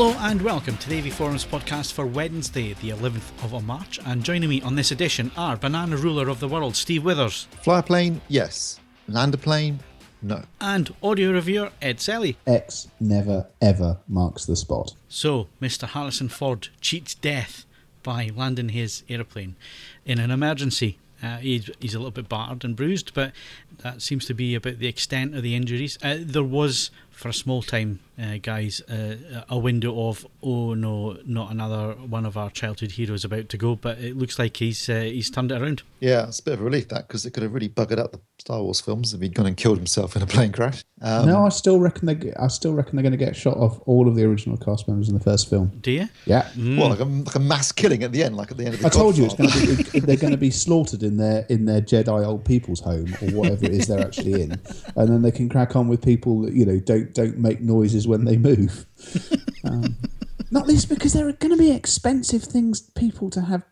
Hello and welcome to the AV Forums podcast for Wednesday, the 11th of March. And joining me on this edition are banana ruler of the world, Steve Withers, Fly plane, yes. Land a plane, no. and audio reviewer, Ed Selly. X never ever marks the spot. So, Mr. Harrison Ford cheats death by landing his aeroplane in an emergency. Uh, he's, he's a little bit battered and bruised, but that seems to be about the extent of the injuries. Uh, there was, for a small time, uh, guys, uh, a window of oh no, not another one of our childhood heroes about to go. But it looks like he's uh, he's turned it around. Yeah, it's a bit of a relief that because it could have really buggered up the Star Wars films if he'd gone and killed himself in a plane crash. Um, no, I still reckon they. I still reckon they're going to get a shot of all of the original cast members in the first film. Do you? Yeah, Well, like a, like a mass killing at the end, like at the end of the I told you it's going to be. they're going to be slaughtered in their in their Jedi old people's home or whatever it is they're actually in, and then they can crack on with people that you know don't don't make noises when they move. Um, not least because there are going to be expensive things people to have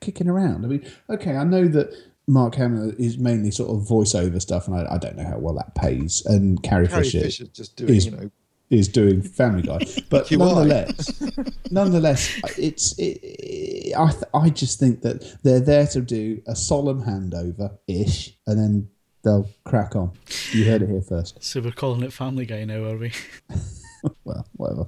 kicking around. I mean, okay, I know that. Mark Hamill is mainly sort of voiceover stuff, and I, I don't know how well that pays. And Carrie, Carrie Fisher, Fisher just doing, is- you know, is doing Family Guy, but nonetheless, nonetheless, it's it, it, I th- I just think that they're there to do a solemn handover ish, and then they'll crack on. You heard it here first. So we're calling it Family Guy now, are we? Well, whatever.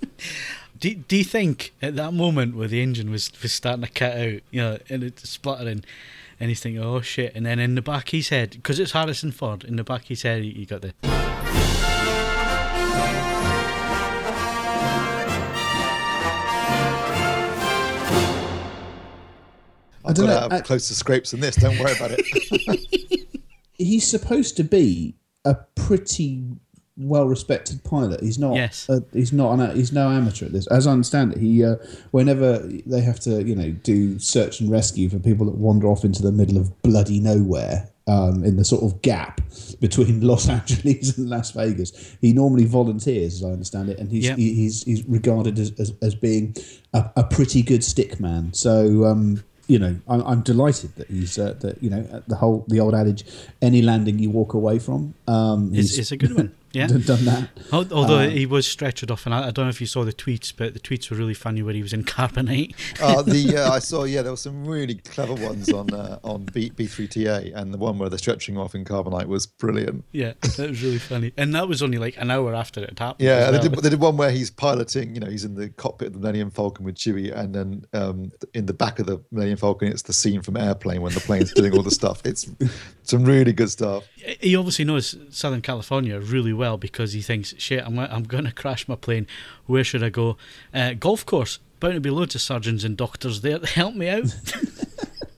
Do, do you think at that moment where the engine was, was starting to cut out, you know, and it's spluttering, and he's thinking, oh shit, and then in the back of his head, because it's Harrison Ford, in the back of his head, you got the. I've don't got know, out I- of closer scrapes than this. Don't worry about it. He's supposed to be a pretty well respected pilot. He's not. Yes. A, he's not. An, he's no amateur at this. As I understand it, he uh, whenever they have to, you know, do search and rescue for people that wander off into the middle of bloody nowhere. Um, in the sort of gap between Los Angeles and Las Vegas, he normally volunteers, as I understand it, and he's Yep. he, he's he's regarded as, as, as being a, a pretty good stick man. So um, you know, I'm, I'm delighted that he's uh, that you know the whole the old adage, any landing you walk away from, um, Is, is a good one. Yeah. done that. Although Um, he was stretchered off, and I, I don't know if you saw the tweets, but the tweets were really funny where he was in carbonite. uh, the uh, I saw, yeah, there were some really clever ones on uh, on B, B3TA, and the one where they're stretching off in carbonite was brilliant. yeah, that was really funny. And that was only like an hour after it happened. Yeah, as they did, they did one where he's piloting, you know, he's in the cockpit of the Millennium Falcon with Chewie, and then um, in the back of the Millennium Falcon, it's the scene from Airplane when the plane's doing all the stuff. It's some really good stuff. He obviously knows Southern California really well because he thinks, shit, I'm, I'm going to crash my plane. Where should I go? Uh, golf course. Bound to be loads of surgeons and doctors there to help me out.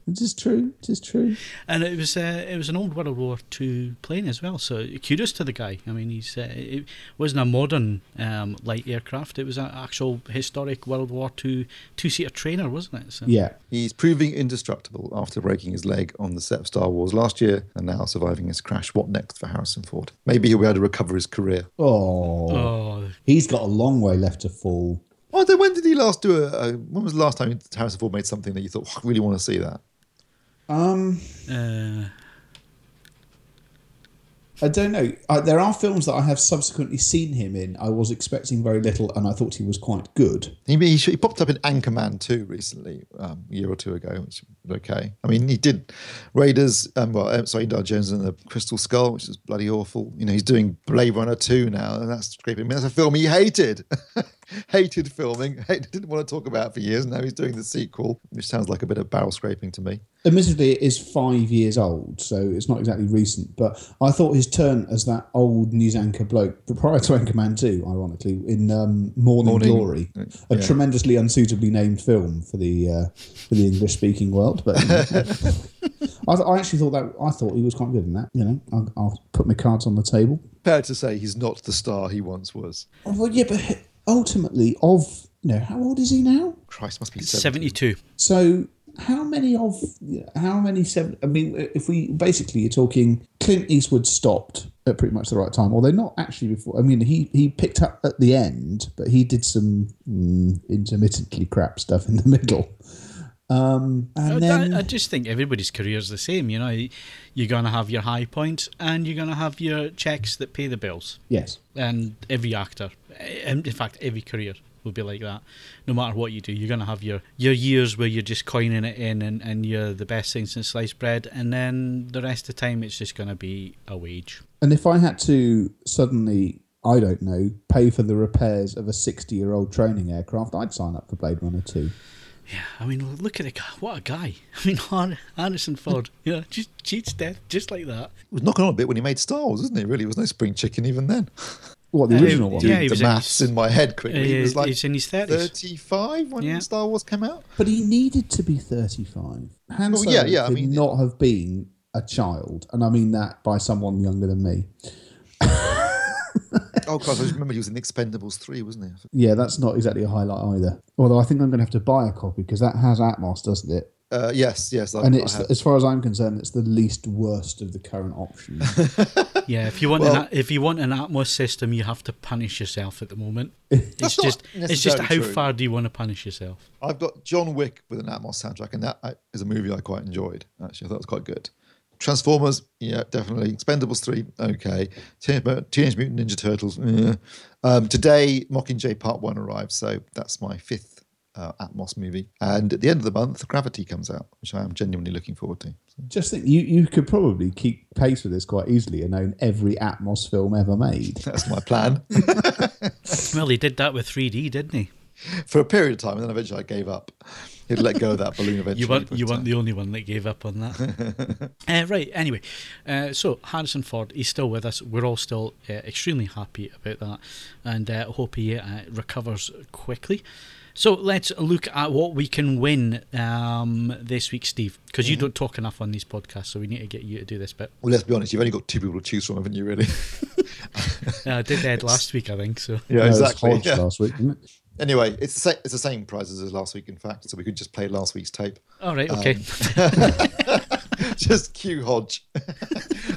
It is true. It is true. and it was uh, it was an old World War Two plane as well. So kudos to the guy. I mean, he's uh, it wasn't a modern um, light aircraft. It was an actual historic World War Two two seater trainer, wasn't it? So, Yeah. He's proving indestructible after breaking his leg on the set of Star Wars last year and now surviving his crash. What next for Harrison Ford? Maybe he'll be able to recover his career. Oh, Oh, he's got a long way left to fall. Oh, then when did he last do a, a? When was the last time Harrison Ford made something that you thought, "Oh, I really want to see that? Um, uh, I don't know. Uh, there are films that I have subsequently seen him in. I was expecting very little, and I thought he was quite good. He, he, he popped up in Anchorman 2 recently, um, a year or two ago, which was okay. I mean, he did Raiders, um, well, uh, sorry, Indiana Jones and the Crystal Skull, which is bloody awful. You know, he's doing Blade Runner 2 now, and that's scraping. I mean, that's a film he hated. hated filming, hated, didn't want to talk about for years. And now he's doing the sequel, which sounds like a bit of barrel scraping to me. Admittedly, it is five years old, so it's not exactly recent. But I thought his turn as that old news anchor bloke, prior to Anchorman 2, ironically, in um, Morning, Morning- Glory, a yeah. tremendously unsuitably named film for the uh, for the English speaking world. But I, I actually thought that I thought he was quite good in that. You know, I'll, I'll put my cards on the table. Fair to say he's not the star he once was. Well, yeah, but ultimately, of you know, how old is he now? Christ, must be 70. seventy-two. So how many of how many seven? I mean, if we basically you're talking Clint Eastwood stopped at pretty much the right time, although not actually before. I mean, he he picked up at the end, but he did some mm, intermittently crap stuff in the middle. Um, and I, then I just think everybody's career is the same. You know, you're going to have your high points and you're going to have your checks that pay the bills. yes, And every actor, in fact, every career will be like that. No matter what you do, you're going to have your, your years where you're just coining it in and, and you're the best thing since sliced bread. And then the rest of the time, it's just going to be a wage. and if I had to suddenly, I don't know, pay for the repairs of a sixty-year-old training aircraft, I'd sign up for Blade Runner Two. Yeah, I mean, look at the guy. What a guy. I mean, Har- Harrison Ford, you know, just cheats death, just like that. He was knocking on a bit when he made Star Wars, wasn't he? Really, there was no spring chicken even then. What the Uh, original one? yeah, he the was in maths his- in my head quickly. he Uh, was like he's in his 30s. 35 when Yeah. Star Wars came out. But he needed to be 35. Han Well, Solo yeah, yeah, I mean- not have been a child, and I mean that by someone younger than me. Oh, Christ, I just remember he was in Expendables 3, wasn't he? Yeah, that's not exactly a highlight either. Although I think I'm going to have to buy a copy because that has Atmos, doesn't it? Uh, yes, yes. I, And it's, as far as I'm concerned, it's the least worst of the current options. Yeah, if you want Well- an, if you want an Atmos system, you have to punish yourself at the moment. It's That's just it's just how true. far do you want to punish yourself? I've got John Wick with an Atmos soundtrack, and that uh, a movie I quite enjoyed. Actually, I thought it was quite good. Transformers, yeah, definitely. Expendables 3, okay. Teenage, Teenage Mutant Ninja Turtles, eh. um, today, Mockingjay Part 1 arrives, so that's my fifth uh, Atmos movie. And at the end of the month, Gravity comes out, which I am genuinely looking forward to. So, Just think, you, you could probably keep pace with this quite easily and own every Atmos film ever made. that's my plan. Well, he did that with 3D, didn't he? For a period of time, and then eventually I gave up. He'd let go of that balloon eventually. You weren't you uh, weren't the only one that gave up on that. uh, right. Anyway, uh, so Harrison Ford, he's still with us. We're all still uh, extremely happy about that, and uh, hope he uh, recovers quickly. So let's look at what we can win um, this week, Steve, because you don't talk enough on these podcasts, so we need to get you to do this bit. Well, let's be honest, you've only got two people to choose from, haven't you, really? Uh, I did Ed last week, I think. So yeah, No, it was exactly. Yeah. last week, wasn't it? Anyway, it's the, same, it's the same prizes as last week, in fact, so we could just play last week's tape. all right, okay. just cue Hodge.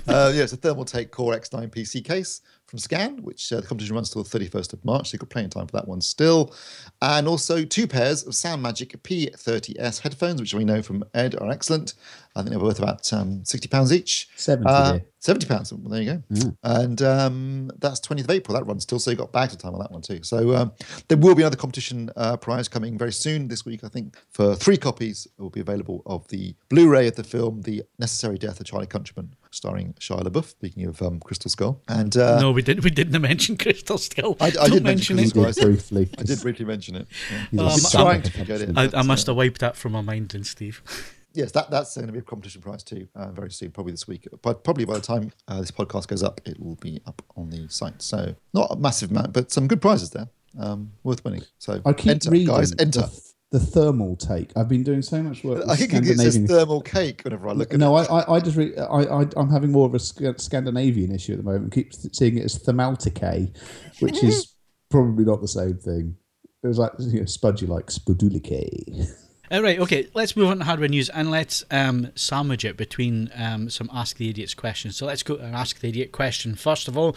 uh, yeah, it's a Thermaltake Core X9 PC case from Scan, which uh, the competition runs till the 31st of March, so you've got plenty of time for that one still. And also two pairs of Sound Magic P30S headphones, which we know from Ed are excellent. I think they're worth about um, £60 each. 70 Uh. Seventy pounds. Well, there you go. And um, that's twentieth of April. That runs still, so you got bags of time on that one too. So um, there will be another competition uh, prize coming very soon this week. I think for three copies will be available of the Blu-ray of the film "The Necessary Death of Charlie Countryman," starring Shia LaBeouf. Speaking of um, Crystal Skull, and uh, no, we didn't. We didn't mention Crystal Skull. I- I did mention mention it. Crystal briefly. I did briefly mention it. Yeah. Um, a I'm sucker trying for to it. competition. I, I must have wiped that from my mind, then, Steve. Yes, that, that's going to be a competition prize too, uh, very soon, probably this week. But probably by the time uh, this podcast goes up, it will be up on the site. So not a massive amount, but some good prizes there, um, worth winning. So I keep enter, reading guys, enter. The, the thermal take. I've been doing so much work I think it says Scandinavian thermal cake whenever I look at no, it. I, I, I just re- I, I, I'm having more of a Scandinavian issue at the moment. I Keep seeing it as thermaltike, which is probably not the same thing. It was like you know, spudgy like spudulike. All right, okay, let's move on to hardware news and let's um, sandwich it between um, some Ask the Idiots questions. So let's go and Ask the Idiot question first of all.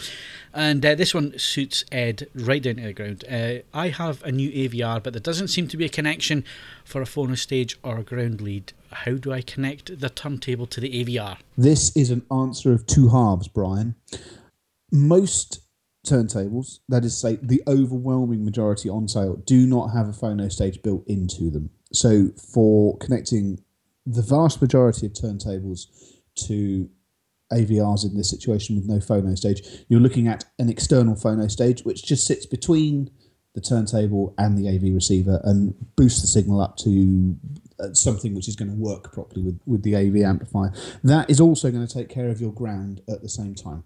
And uh, this one suits Ed right down to the ground. Uh, I have a new AVR, but there doesn't seem to be a connection for a phono stage or a ground lead. How do I connect the turntable to the AVR? This is an answer of two halves, Brian. Most turntables, that is, to say, the overwhelming majority on sale, do not have a phono stage built into them. So, for connecting the vast majority of turntables to AVRs in this situation with no phono stage, you're looking at an external phono stage which just sits between the turntable and the AV receiver and boosts the signal up to uh, something which is going to work properly with, with the AV amplifier. That is also going to take care of your ground at the same time.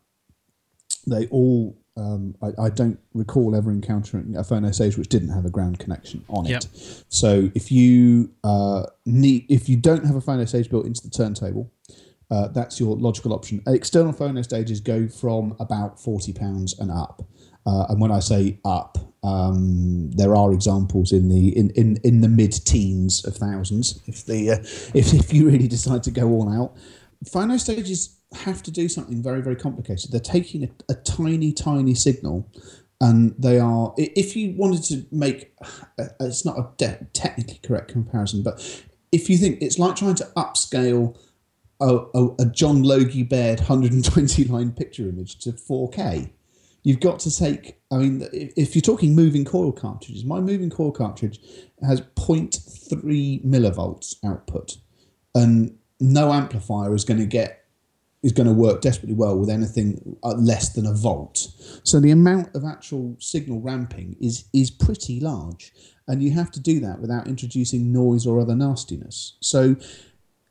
They all, um, I, I don't recall ever encountering a phono stage which didn't have a ground connection on it. Yep. So if you uh, need, if you don't have a phono stage built into the turntable, uh, that's your logical option. External phono stages go from about forty pounds and up. Uh, and when I say up, um, there are examples in the in, in, in the mid teens of thousands. If the uh, if if you really decide to go all out, phono stages have to do something very very complicated. They're taking a, a tiny tiny signal, and they are. If you wanted to make, uh, it's not a de- technically correct comparison, but if you think it's like trying to upscale a, a, a John Logie Baird 120 line picture image to 4K, you've got to take. I mean, if you're talking moving coil cartridges, my moving coil cartridge has 0.3 millivolts output, and no amplifier is going to get is going to work desperately well with anything uh, less than a volt. So the amount of actual signal ramping is is pretty large, and you have to do that without introducing noise or other nastiness. So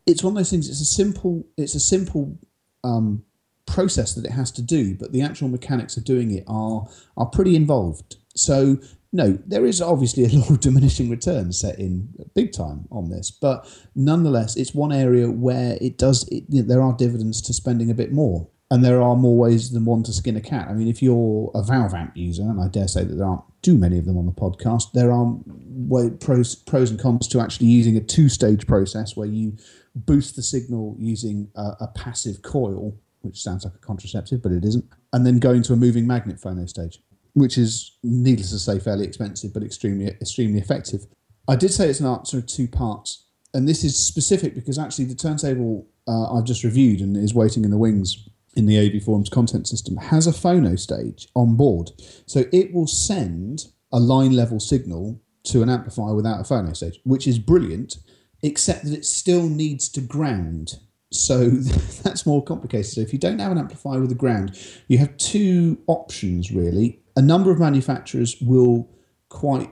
it's one of those things. It's a simple it's a simple um, process that it has to do, but the actual mechanics of doing it are are pretty involved. So no, there is obviously a lot of diminishing returns set in big time on this, but nonetheless, it's one area where it does. It, you know, there are dividends to spending a bit more, and there are more ways than one to skin a cat. I mean, if you're a Valve amp user, and I dare say that there aren't too many of them on the podcast, there are pros pros and cons to actually using a two stage process where you boost the signal using a, a passive coil, which sounds like a contraceptive, but it isn't, and then going to a moving magnet phono stage which is needless to say fairly expensive but extremely extremely effective. I did say it's an answer of two parts, and this is specific because actually the turntable uh, I've just reviewed and is waiting in the wings in the AV Forums content system has a phono stage on board, so it will send a line level signal to an amplifier without a phono stage, which is brilliant, except that it still needs to ground so that's more complicated. So if you don't have an amplifier with a ground, you have two options really a number of manufacturers will quite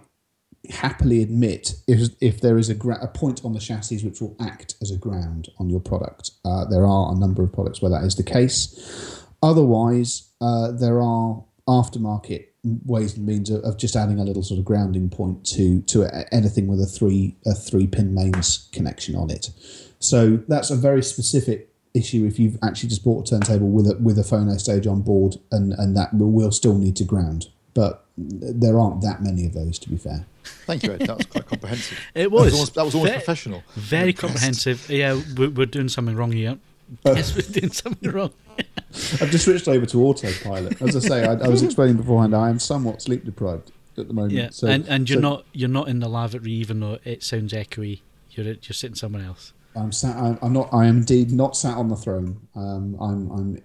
happily admit if, if there is a, gra- a point on the chassis which will act as a ground on your product. Uh, there are a number of products where that is the case. Otherwise, uh, there are aftermarket ways and means of, of, just adding a little sort of grounding point to to anything with a three a three pin mains connection on it. So that's a very specific issue if you've actually just bought a turntable with a with a phono stage on board, and and that will, will still need to ground. But there aren't that many of those, to be fair. Thank you, Ed. That was quite comprehensive. It was. That was almost, that was almost professional. Very comprehensive. Yeah, we're, we're, doing something wrong here. Uh, yes, we're doing something wrong. I've just switched over to autopilot. As I say, I, I, was explaining beforehand. I am somewhat sleep deprived at the moment. Yeah, so, and and you're so, not you're not in the lavatory, even though it sounds echoey. You're you're sitting somewhere else. I'm sat. I'm not. I am indeed not sat on the throne. Um, I'm. I'm.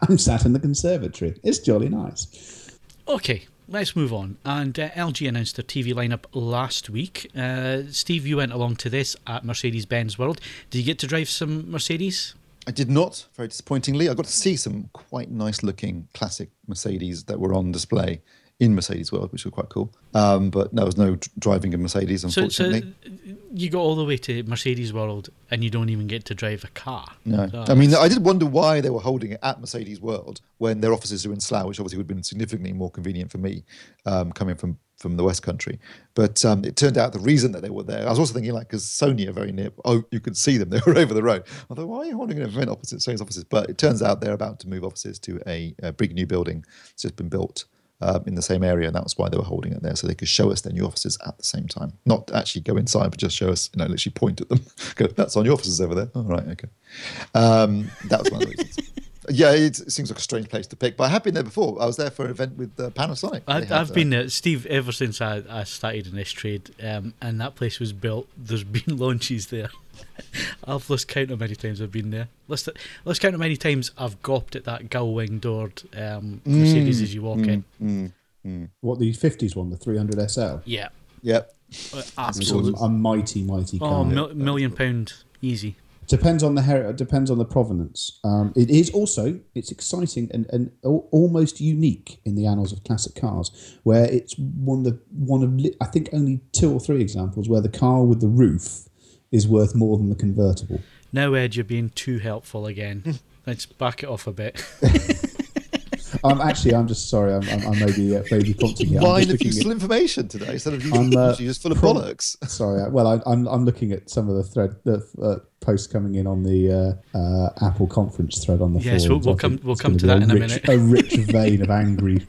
I'm sat in the conservatory. It's jolly nice. Okay, let's move on. And uh, LG announced their TV lineup last week. Uh, Steve, you went along to this at Mercedes Benz World. Did you get to drive some Mercedes? I did not, very disappointingly. I got to see some quite nice looking classic Mercedes that were on display in Mercedes World, which was quite cool. Um, but there was no driving in Mercedes, unfortunately. So, so, you go all the way to Mercedes World and you don't even get to drive a car. No. So I mean, I did wonder why they were holding it at Mercedes World when their offices are in Slough, which obviously would have been significantly more convenient for me um, coming from from the West Country. But um, it turned out the reason that they were there, I was also thinking like, because Sony are very near, oh, you could see them, they were over the road. I thought, why are you holding an event opposite Sony's offices? But it turns out they're about to move offices to a, a big new building. It's just been built um, in the same area, and that was why they were holding it there, so they could show us their new offices at the same time. Not actually go inside, but just show us, you know, literally point at them. go, that's on your offices over there. All oh, right, okay. Um, that was one of the reasons. Yeah, it, it, seems like a strange place to pick, but I have been there before. I was there for an event with uh, Panasonic. I, have been there, Steve, ever since I, I started in this trade, um, and that place was built. There's been launches there. I've lost count how many times I've been there. Let's let's count how many times I've gawped at that gull wing doored um, mm, Mercedes as you walk mm, in. Mm, mm. what the fifties one, the three hundred SL. Yeah. Yep. Uh, absolutely. A mighty, mighty car. Oh, mil- million pound easy. Depends on the her- depends on the provenance. Um, it is also it's exciting and, and almost unique in the annals of classic cars, where it's one of the one of I think only two or three examples where the car with the roof is worth more than the convertible. Now, Ed, you're being too helpful again. Let's back it off a bit. I'm actually, I'm just sorry. I'm, I'm, I may be uh, maybe prompting you. Why the useful at, information today instead of using uh, just full of pro- bollocks? Sorry. Well, I, am I'm, I'm looking at some of the thread, the uh, posts coming in on the uh, uh Apple conference thread on the yes, forums. we'll, we'll come we'll come to that in a, rich, minute. a rich vein of angry.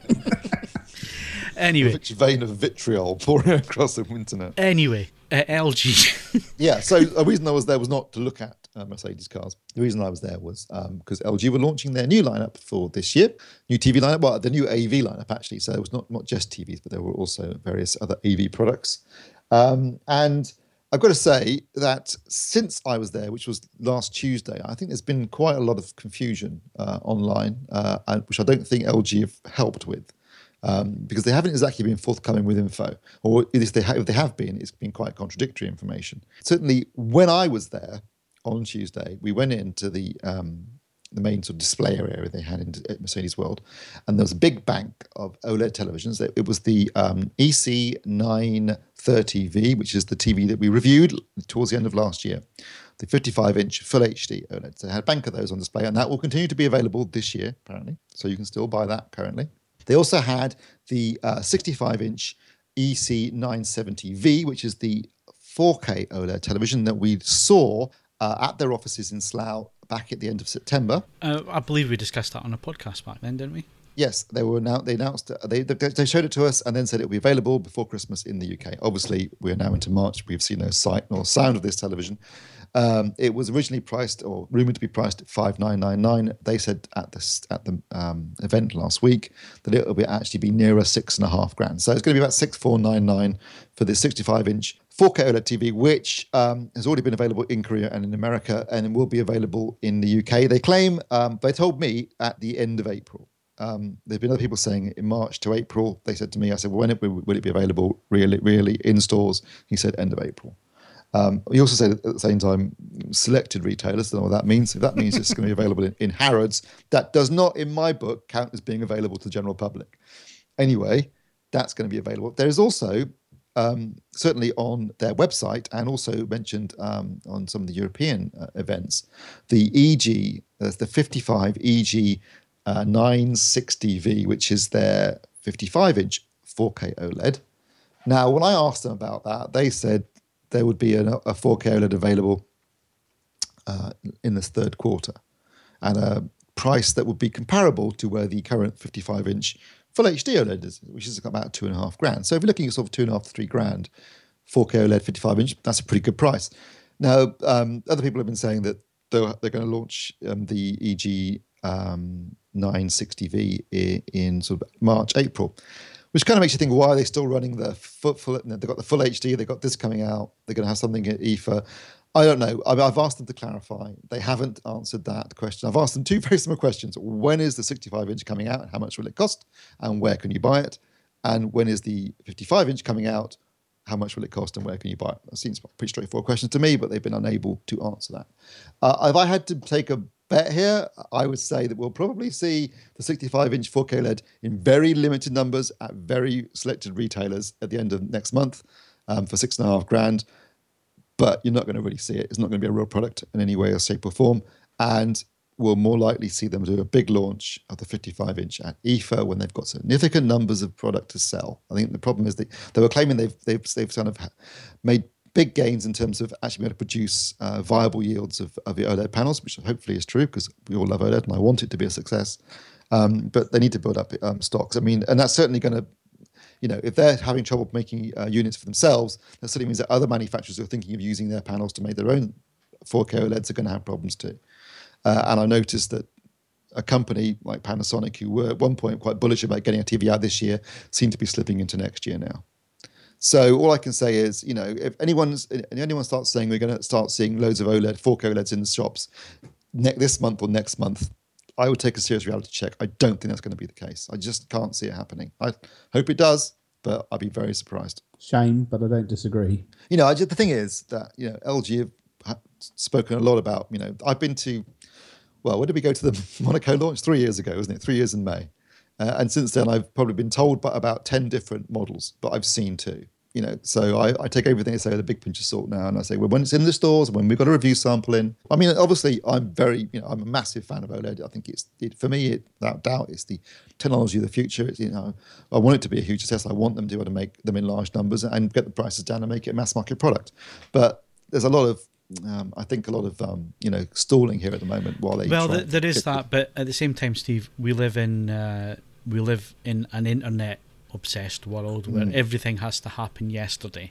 anyway, a rich vein of vitriol pouring across the internet. Anyway, uh, LG. yeah. So a reason I was there was not to look at uh, Mercedes cars. The reason I was there was because um, LG were launching their new lineup for this year, new TV lineup, well, the new AV lineup actually. So it was not not just TVs, but there were also various other AV products. Um, and I've got to say that since I was there, which was last Tuesday, I think there's been quite a lot of confusion uh, online, uh, which I don't think LG have helped with. Um, because they haven't exactly been forthcoming with info, or if they, ha- if they have been, it's been quite contradictory information. Certainly, when I was there on Tuesday, we went into the um, the main sort of display area they had in at Mercedes World, and there was a big bank of OLED televisions. It was the um, EC930V, which is the TV that we reviewed towards the end of last year, the 55-inch Full HD OLED. So they had a bank of those on display, and that will continue to be available this year, apparently. So you can still buy that currently. They also had the 65-inch uh, EC970V, which is the 4K OLED television that we saw uh, at their offices in Slough back at the end of September. Uh, I believe we discussed that on a podcast back then, didn't we? Yes, they were now they announced they they showed it to us and then said it will be available before Christmas in the UK. Obviously, we're now into March. We've seen no sight nor sound of this television. Um, it was originally priced or rumored to be priced at five nine nine nine. They said at the at the um, event last week that it will be actually be nearer six and a half grand. So it's going to be about six four nine nine for this sixty five inch 4K OLED TV, which um, has already been available in Korea and in America, and will be available in the UK. They claim, um, they told me at the end of April. Um, there've been other people saying in March to April. They said to me, I said, well, when it, will it be available really, really in stores? He said, end of April. Um, also said at the same time, selected retailers. I don't know what that means. If that means it's going to be available in, in Harrods, that does not, in my book, count as being available to the general public. Anyway, that's going to be available. There is also um, certainly on their website and also mentioned um, on some of the European uh, events, the EG, uh, the 55 EG uh, 960V, which is their 55 inch 4K OLED. Now, when I asked them about that, they said there would be a, a 4K OLED available uh, in this third quarter and a price that would be comparable to where the current 55 inch full HD OLED, is, which is about two and a half grand. So if you're looking at sort of two and a half to three grand, 4K OLED 55 inch, that's a pretty good price. Now, um, other people have been saying that they're, they're going to launch um, the EG um, 960V in, in, sort of March, April, which kind of makes you think, why are they still running the full, full they've got the full HD, they've got this coming out, they're going to have something at IFA. I don't know. I've asked them to clarify. They haven't answered that question. I've asked them two very similar questions. When is the 65 inch coming out? How much will it cost? And where can you buy it? And when is the 55 inch coming out? How much will it cost and where can you buy it? That seems pretty straightforward questions to me, but they've been unable to answer that. Uh, if I had to take a bet here, I would say that we'll probably see the 65 inch 4K LED in very limited numbers at very selected retailers at the end of next month um, for six and a half grand but you're not going to really see it. It's not going to be a real product in any way or shape or form. And we'll more likely see them do a big launch of the 55 inch at IFA when they've got significant numbers of product to sell. I think the problem is that they were claiming they've they've they've kind of made big gains in terms of actually being able to produce uh, viable yields of, of the OLED panels, which hopefully is true because we all love OLED and I want it to be a success. Um, but they need to build up um, stocks. I mean, and that's certainly going to you know, if they're having trouble making uh, units for themselves, that certainly means that other manufacturers who are thinking of using their panels to make their own 4K OLEDs are going to have problems too. Uh, and I noticed that a company like Panasonic, who were at one point quite bullish about getting a TV out this year, seem to be slipping into next year now. So all I can say is, you know, if anyone's if anyone starts saying we're going to start seeing loads of OLED, 4K OLEDs in the shops ne- this month or next month, I would take a serious reality check. I don't think that's going to be the case. I just can't see it happening. I hope it does, but I'd be very surprised. Shame, but I don't disagree. You know, just, the thing is that you know LG have spoken a lot about. You know, I've been to. Well, when did we go to the Monaco launch? Three years ago, wasn't it? Three years in May. Uh, and since then, I've probably been told about 10 different models, but I've seen two you know, so I, I take everything I say with a big pinch of salt now, and I say, well, when it's in the stores, when we've got a review sample in. I mean, obviously, I'm very, you know, I'm a massive fan of OLED. I think it's, it, for me, it, without doubt, it's the technology of the future. It's, you know, I want it to be a huge success. I want them to be able to make them in large numbers and get the prices down and make it a mass market product. But there's a lot of um, I think a lot of um, you know stalling here at the moment while they. Well, there is that, but at the same time, Steve, we live in uh, we live in an internet obsessed world where mm. everything has to happen yesterday.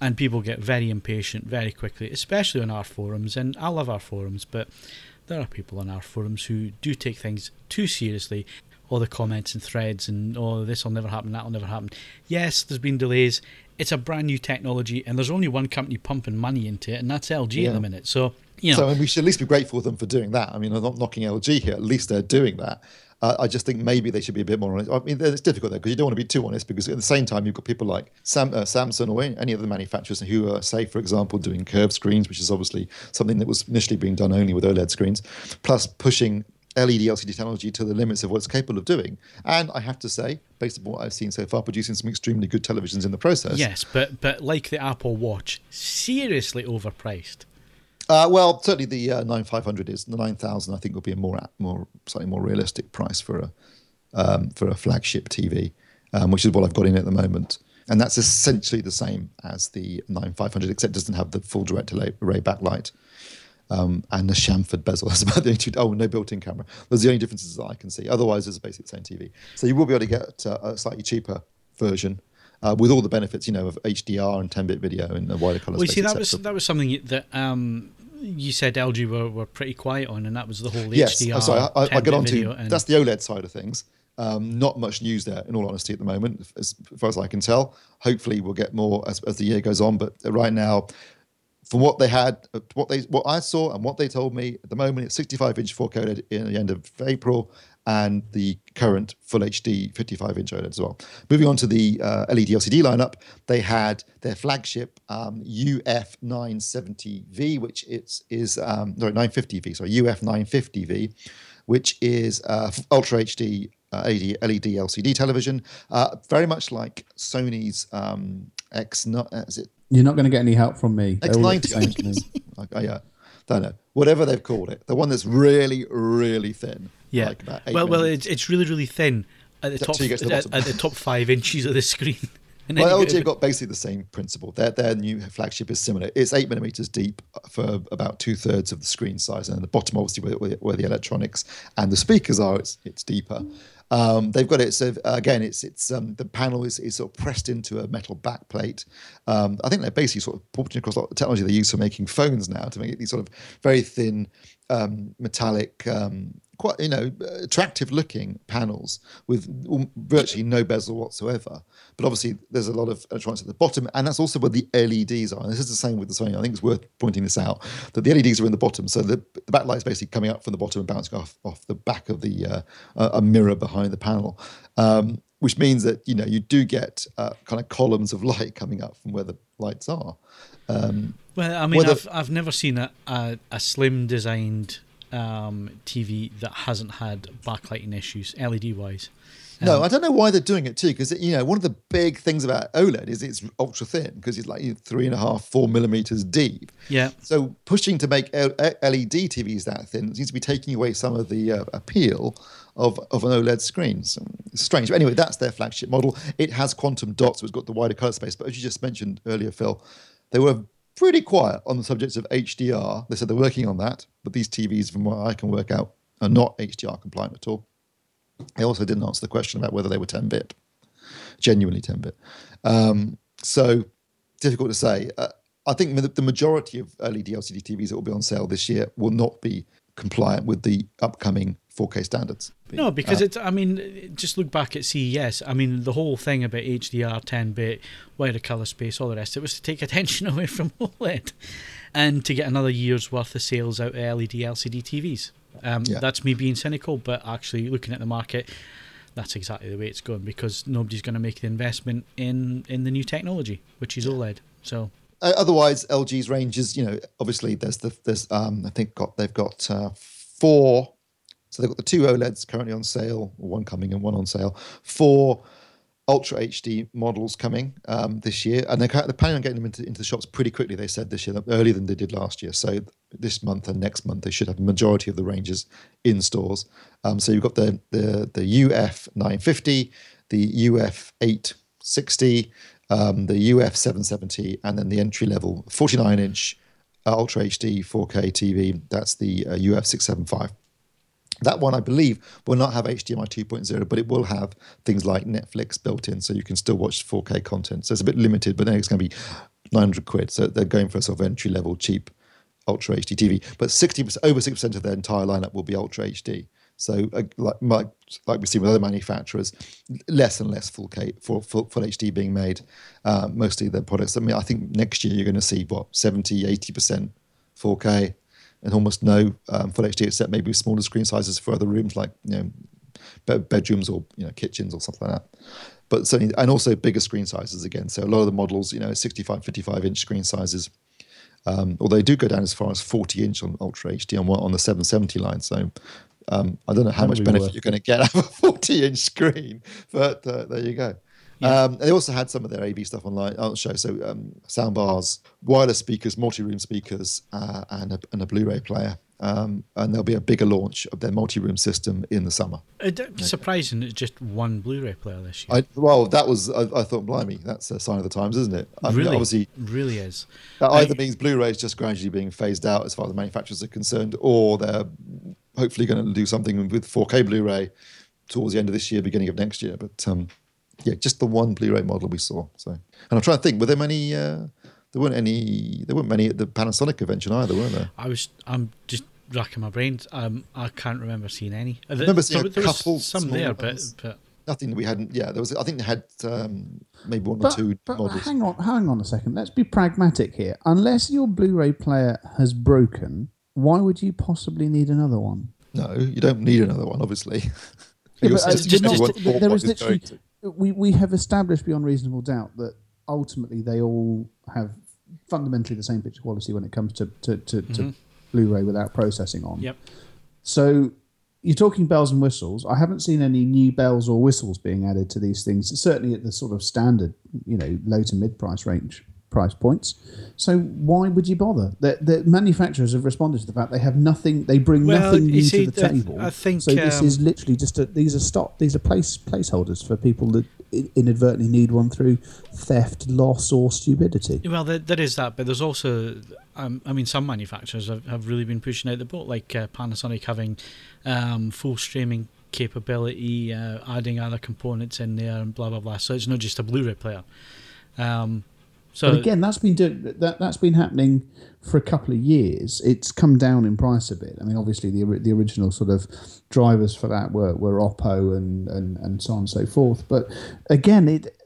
And people get very impatient very quickly, especially on our forums. And I love our forums, but there are people on our forums who do take things too seriously. all the comments and threads and oh this will never happen, that will never happen. Yes, there's been delays. It's a brand new technology, and there's only one company pumping money into it, and that's LG Yeah. at the minute. So you know, So I mean, we should at least be grateful for them for doing that. I mean, I'm not knocking LG here. At least they're doing that. Uh, I just think maybe they should be a bit more honest. I mean, it's difficult there because you don't want to be too honest because at the same time you've got people like Sam, uh, Samsung or any other manufacturers who are, say, for example, doing curved screens, which is obviously something that was initially being done only with OLED screens, plus pushing LED LCD technology to the limits of what it's capable of doing. And I have to say, based on what I've seen so far, producing some extremely good televisions in the process. yes, but but like the Apple Watch, seriously overpriced. Uh, well, certainly the uh, 9500 is the 9000. I think will be a more more slightly more realistic price for a um, for a flagship TV, um, which is what I've got in at the moment. And that's essentially the same as the 9500, except it doesn't have the full direct array backlight um, and the chamfered bezel. That's about the only two. Oh, no built-in camera. Those are the only differences that I can see. Otherwise, it's basically the same TV. So you will be able to get uh, a slightly cheaper version. Uh, with all the benefits, you know, of HDR and 10-bit video and the wider color Well, you space. see, that was that was something that um, you said LG were, were pretty quiet on, and that was the whole yes, HDR. I'm sorry, I, I, I 10-bit get on to and- that's the OLED side of things. Um, not much news there, in all honesty, at the moment, as far as I can tell. Hopefully, we'll get more as, as the year goes on. But right now, from what they had, uh, what they what I saw and what they told me at the moment, it's 65 inch 4K OLED in the end of April, and the current Full HD 55 inch OLED as well. Moving on to the uh, LED LCD lineup, they had their flagship um, UF 970V, which it's, is um, no 950V, sorry UF 950V, which is uh, Ultra HD uh, LED, LED LCD television, uh, very much like Sony's um, X. Not is it You're not going to get any help from me. They all look the same to me. X90? like, oh, yeah, don't know. Whatever they've called it, the one that's really, really thin. Yeah. Like about eight well, well, it's, it's really really thin at the top to the at, at the top five inches of the screen. And Well, LG have got basically the same principle. Their their new flagship is similar. It's eight millimeters deep for about two thirds of the screen size, and the bottom, obviously, where, where, where the electronics and the speakers are, it's it's deeper. Um, they've got it. So again, it's it's um, the panel is, is sort of pressed into a metal backplate. Um, I think they're basically sort of porting across a lot of the technology they use for making phones now to make it these sort of very thin um, metallic. Quite you know attractive looking panels with virtually no bezel whatsoever, but obviously there's a lot of electronics at the bottom, and that's also where the LEDs are. And this is the same with the Sony. I think it's worth pointing this out that the LEDs are in the bottom, so the, the backlight is basically coming up from the bottom and bouncing off off the back of the uh, a a mirror behind the panel, um, which means that you know you do get uh, kind of columns of light coming up from where the lights are. Um, Well, I mean, I've I've never seen a a, a slim designed um, TV that hasn't had backlighting issues LED wise. No, I don't know why they're doing it too. Because you know, one of the big things about OLED is it's ultra thin because it's like three and a half, four millimeters deep. Yeah. So pushing to make L- LED TVs that thin seems to be taking away some of the uh, appeal of, of an OLED screen. So it's strange. But anyway, that's their flagship model. It has quantum dots, so it's got the wider color space. But as you just mentioned earlier, Phil, they were pretty quiet on the subjects of HDR. They said they're working on that, but these TVs, from what I can work out, are not HDR compliant at all. They also didn't answer the question about whether they were 10 bit, genuinely 10 bit. Um, so difficult to say. Uh, I think the, majority of early LED LCD TVs that will be on sale this year will not be compliant with the upcoming 4K standards. No, because Uh, it's. I mean, just look back at CES. I mean, the whole thing about HDR, 10-bit, wider color space, all the rest. It was to take attention away from OLED, and to get another year's worth of sales out of LED LCD TVs. Um, Yeah. That's me being cynical, but actually looking at the market, that's exactly the way it's going because nobody's going to make the investment in in the new technology, which is OLED. So Uh, otherwise, LG's range is, you know, obviously there's the there's um I think got they've got uh, four. So they've got the two OLEDs currently on sale, one coming and one on sale. Four Ultra HD models coming um, this year, and they're, they're planning on getting them into, into the shops pretty quickly. They said this year, earlier than they did last year. So this month and next month, they should have the majority of the ranges in stores. Um, so you've got the the the UF 950, the UF 860, um, the UF 770, and then the entry level 49 inch Ultra HD 4K TV. That's the uh, UF 675. That one, I believe, will not have HDMI 2.0, but it will have things like Netflix built in, so you can still watch 4K content. So it's a bit limited, but then it's going to be 900 quid. So they're going for a sort of entry level, cheap Ultra HD TV. But 60, over 60% of their entire lineup will be Ultra HD. So, uh, like, like we see with other manufacturers, less and less full K for full, full HD being made. Uh, mostly their products. I mean, I think next year you're going to see what 70, 80 percent 4K, and almost no um, full HD, except maybe smaller screen sizes for other rooms like you know be- bedrooms or you know kitchens or something like that. But certainly, and also bigger screen sizes again. So a lot of the models, you know, 65, 55 inch screen sizes. Um, although they do go down as far as 40 inch on Ultra HD on on the 770 line. So um, I don't know how much be benefit you're going to get out of a 40 inch screen, but uh, there you go. Um, they also had some of their AV stuff online on the show. So um, sound bars, wireless speakers, multi-room speakers, uh, and, a, and a Blu-ray player. Um, and there'll be a bigger launch of their multi-room system in the summer. It's surprising it's just one Blu-ray player this year. I, well, that was I, I thought, blimey, that's a sign of the times, isn't it? I mean, really, obviously, really is. that I- either means Blu-ray is just gradually being phased out as far as the manufacturers are concerned, or they're hopefully going to do something with 4K Blu-ray towards the end of this year, beginning of next year. But um, yeah, just the one Blu-ray model we saw. So, and I'm trying to think, were there many? Uh, there weren't any. There weren't many at the Panasonic convention either, were there? I was. I'm just racking my brains. Um, I can't remember seeing any. I remember seeing a there was couple some there, but ones. but Nothing that we hadn't. Yeah, there was. I think they had um, maybe one or two but models. hang on, hang on a second. Let's be pragmatic here. Unless your Blu-ray player has broken, why would you possibly need another one? No, you don't need another one, obviously. Yeah, but, uh, just- just- just not- there- there what is it's going literally we we have established beyond reasonable doubt that ultimately they all have fundamentally the same picture quality when it comes to to, to, to mm-hmm. Blu-ray without processing on. yep. So you're talking bells and whistles. I haven't seen any new bells or whistles being added to these things. Certainly at the sort of standard, you know, low to mid price range price points. So why would you bother? The, the manufacturers have responded to the fact they have nothing. They bring Well, nothing new see, to the table. I think, so. This um, is literally just a, these are stop. These are place placeholders for people that inadvertently need one through theft, loss, or stupidity. Well, there, there is that, but there's also, um, I mean, some manufacturers have, have really been pushing out the boat, like uh, Panasonic having um, full streaming capability, uh, adding other components in there, and blah blah blah. So it's not just a Blu-ray player. Um, so But again, that's been do- that that's been happening for a couple of years. It's come down in price a bit. I mean, obviously the the original sort of drivers for that were, were Oppo and, and, and so on and so forth. But again, it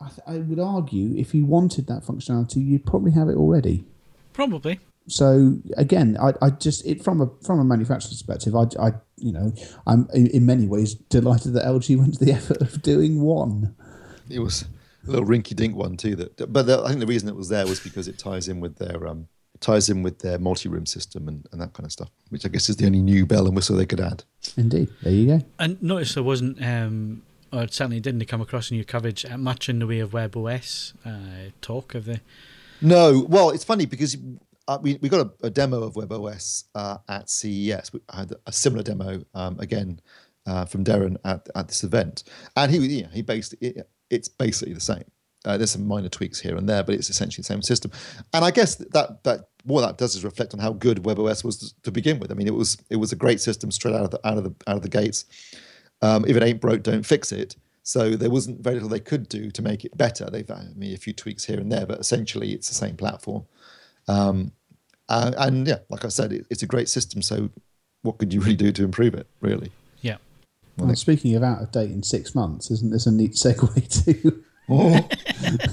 I, th- I would argue if you wanted that functionality, you'd probably have it already. probably, So again, I, I just it from a from a manufacturer's perspective, I, I you know I'm in, in many ways delighted that LG went to the effort of doing one. it was a little rinky-dink one too. That, but the, I think the reason it was there was because it ties in with their um, ties in with their multi-room system and, and that kind of stuff, which I guess is the only new bell and whistle they could add. Indeed, there you go. and notice there wasn't, um, or certainly didn't come across in your coverage uh, much in the way of WebOS uh, talk of the. No, well, it's funny because uh, we we got a, a demo of WebOS uh, at CES. We had a similar demo um, again uh, from Darren at, at this event, and he you know, he based it, it's basically the same. Uh, there's some minor tweaks here and there, but it's essentially the same system. And I guess that that what that does is reflect on how good WebOS was to begin with. I mean, it was it was a great system straight out of the out of the out of the gates. Um, if it ain't broke, don't fix it. So there wasn't very little they could do to make it better. They've I mean, a few tweaks here and there, but essentially it's the same platform. Um, uh, and yeah, like I said, it, it's a great system. So what could you really do to improve it? Really? Well, speaking of out of date in six months, isn't this a neat segue to? Oh,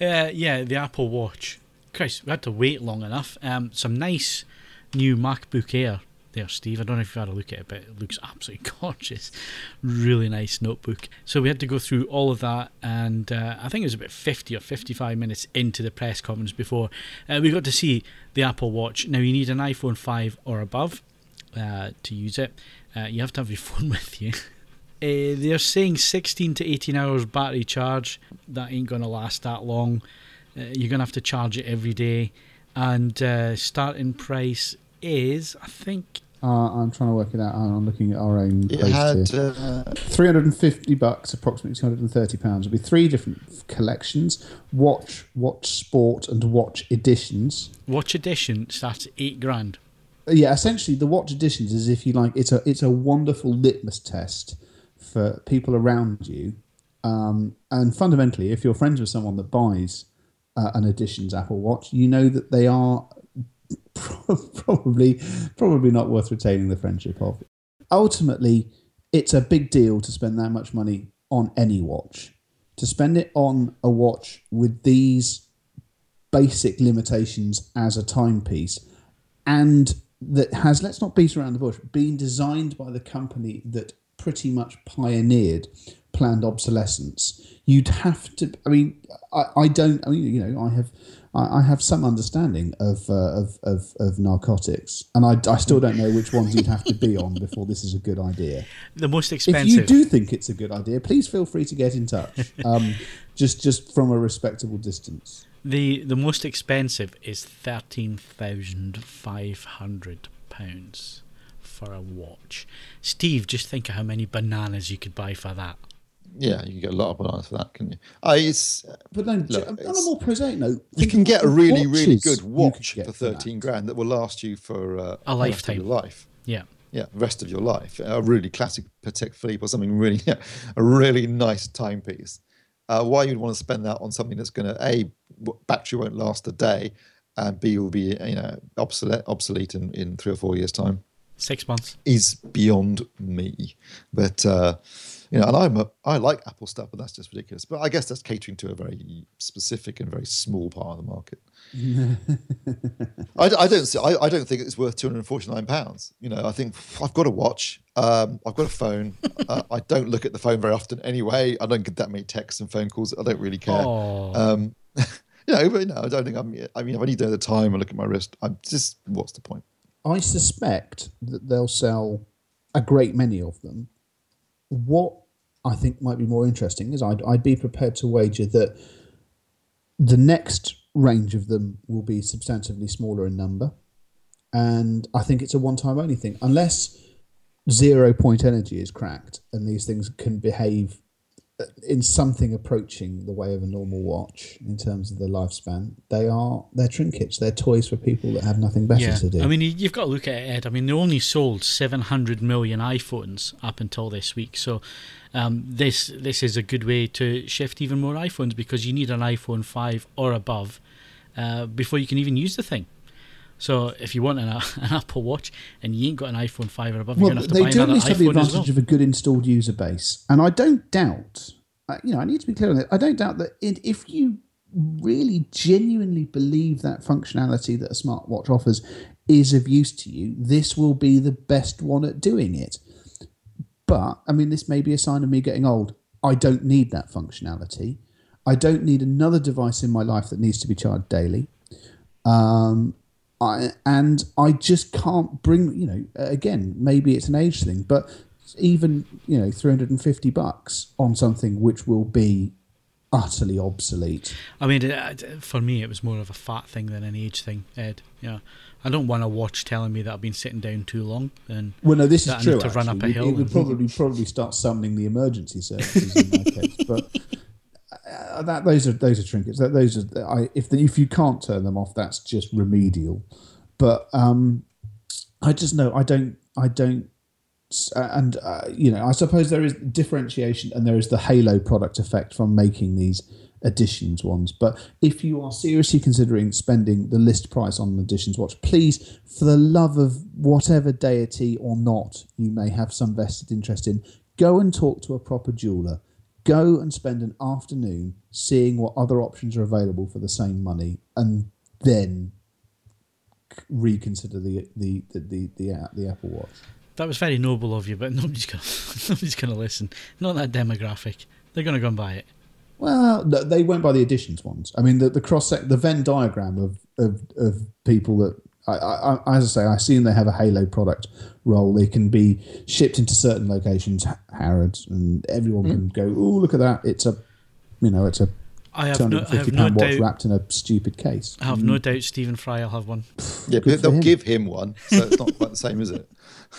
Uh, yeah, the Apple Watch. Christ, we had to wait long enough. Um, some nice new MacBook Air there, Steve. I don't know if you've had a look at it, but it looks absolutely gorgeous. Really nice notebook. So we had to go through all of that, and uh, I think it was about 50 or 55 minutes into the press conference before uh, we got to see the Apple Watch. Now, you need an iPhone 5 or above uh, to use it. Uh, you have to have your phone with you. Uh, they're saying 16 to 18 hours battery charge. That ain't going to last that long. Uh, you're going to have to charge it every day. And uh, starting price is, I think, Uh, I'm trying to work it out. I'm looking at our own. it had uh, 350 bucks, approximately 230 pounds. It'll be three different collections: watch, watch sport, and watch editions. Watch Edition starts at 8 grand. Yeah, essentially, the watch editions is if you like, it's a it's a wonderful litmus test for people around you, um, and fundamentally, if you're friends with someone that buys uh, an editions Apple Watch, you know that they are probably probably not worth retaining the friendship of. ultimately, it's a big deal to spend that much money on any watch. To spend it on a watch with these basic limitations as a timepiece and that has, let's not beat around the bush, been designed by the company that pretty much pioneered planned obsolescence. You'd have to. I mean, I, I don't. I mean, you know, I have. I, I have some understanding of, uh, of, of of narcotics, and I, I still don't know which ones you'd have to be on before this is a good idea. The most expensive. If you do think it's a good idea, please feel free to get in touch. Um, just just from a respectable distance. The the most expensive is thirteen thousand five hundred pounds for a watch. Steve, just think of how many bananas you could buy for that. Yeah, you can get a lot of bananas for that, can you? I, it's, But no, Look, on a more prosaic note, you can get a really, really good watch for get that. 13 grand that will last you for uh, A the rest of lifetime. your life. Yeah. Yeah, rest of your life. A really classic Patek Philippe or something really, yeah, a really nice timepiece. Uh, why you'd want to spend that on something that's going to a battery won't last a day, and b will be you know obsolete obsolete in, in three or four years time Six months. is beyond me. But uh, you know, and I'm a, I like Apple stuff, but that's just ridiculous. But I guess that's catering to a very specific and very small part of the market. I, I don't see, I, I don't think it's worth two hundred and forty nine pounds. You know, I think I've got a watch, um, I've got a phone. uh, I don't look at the phone very often anyway. I don't get that many texts and phone calls. I don't really care. Um, you know, but no, I don't think I'm. I mean, if I need to know the time I look at my wrist, I'm just. What's the point? I suspect that they'll sell a great many of them. What I think might be more interesting is I'd, I'd be prepared to wager that the next range of them will be substantively smaller in number. And I think it's a one time only thing. Unless zero point energy is cracked and these things can behave uh, in something approaching the way of a normal watch in terms of their lifespan, they are they're trinkets. They're toys for people that have nothing better yeah. to do. I mean, you- you've got to look at it, Ed. I mean, they only sold 700 million iPhones up until this week. So um, this this is a good way to shift even more iPhones because you need an iPhone 5 or above uh, before you can even use the thing. So if you want an, an Apple Watch and you ain't got an iPhone 5 or above, well, you're going to they have to do buy at another least have the iPhone as well. advantage of a good installed user base, and I don't doubt. uh, You know, I need to be clear on that. I don't doubt that it, if you really genuinely believe that functionality that a smartwatch offers is of use to you, this will be the best one at doing it. But I mean, this may be a sign of me getting old. I don't need that functionality. I don't need another device in my life that needs to be charged daily. Um, I, and I just can't bring, you know, again, maybe it's an age thing, but even, you know, 350 bucks on something which will be utterly obsolete. I mean, for me, it was more of a fat thing than an age thing, Ed. Yeah, I don't want a watch telling me that I've been sitting down too long. And Well, no, this I is true. to run up actually. a hill it would probably probably start summoning the emergency services in my case, but that those are those are trinkets. That those are I, if the, if you can't turn them off, that's just remedial. But um, I just know I don't I don't uh, and uh, you know I suppose there is differentiation and there is the halo product effect from making these editions ones but if you are seriously considering spending the list price on an editions watch please for the love of whatever deity or not you may have some vested interest in go and talk to a proper jeweler go and spend an afternoon seeing what other options are available for the same money and then reconsider the the the the, the, the Apple Watch. that was very noble of you, but nobody's gonna nobody's going to listen. Not that demographic. They're going to go and buy it. Well, they went by the additions ones. I mean, the, the cross sec, the Venn diagram of, of, of people that, I, I, I, as I say, I assume they have a Halo product role. They can be shipped into certain locations, Harrods, and everyone hmm. can go, oh, look at that. It's a, you know, it's a I have no, I 250 have no watch doubt. wrapped in a stupid case. I have no hmm. doubt Stephen Fry will have one. Yeah, but they'll him. give him one, so it's not quite the same, is it?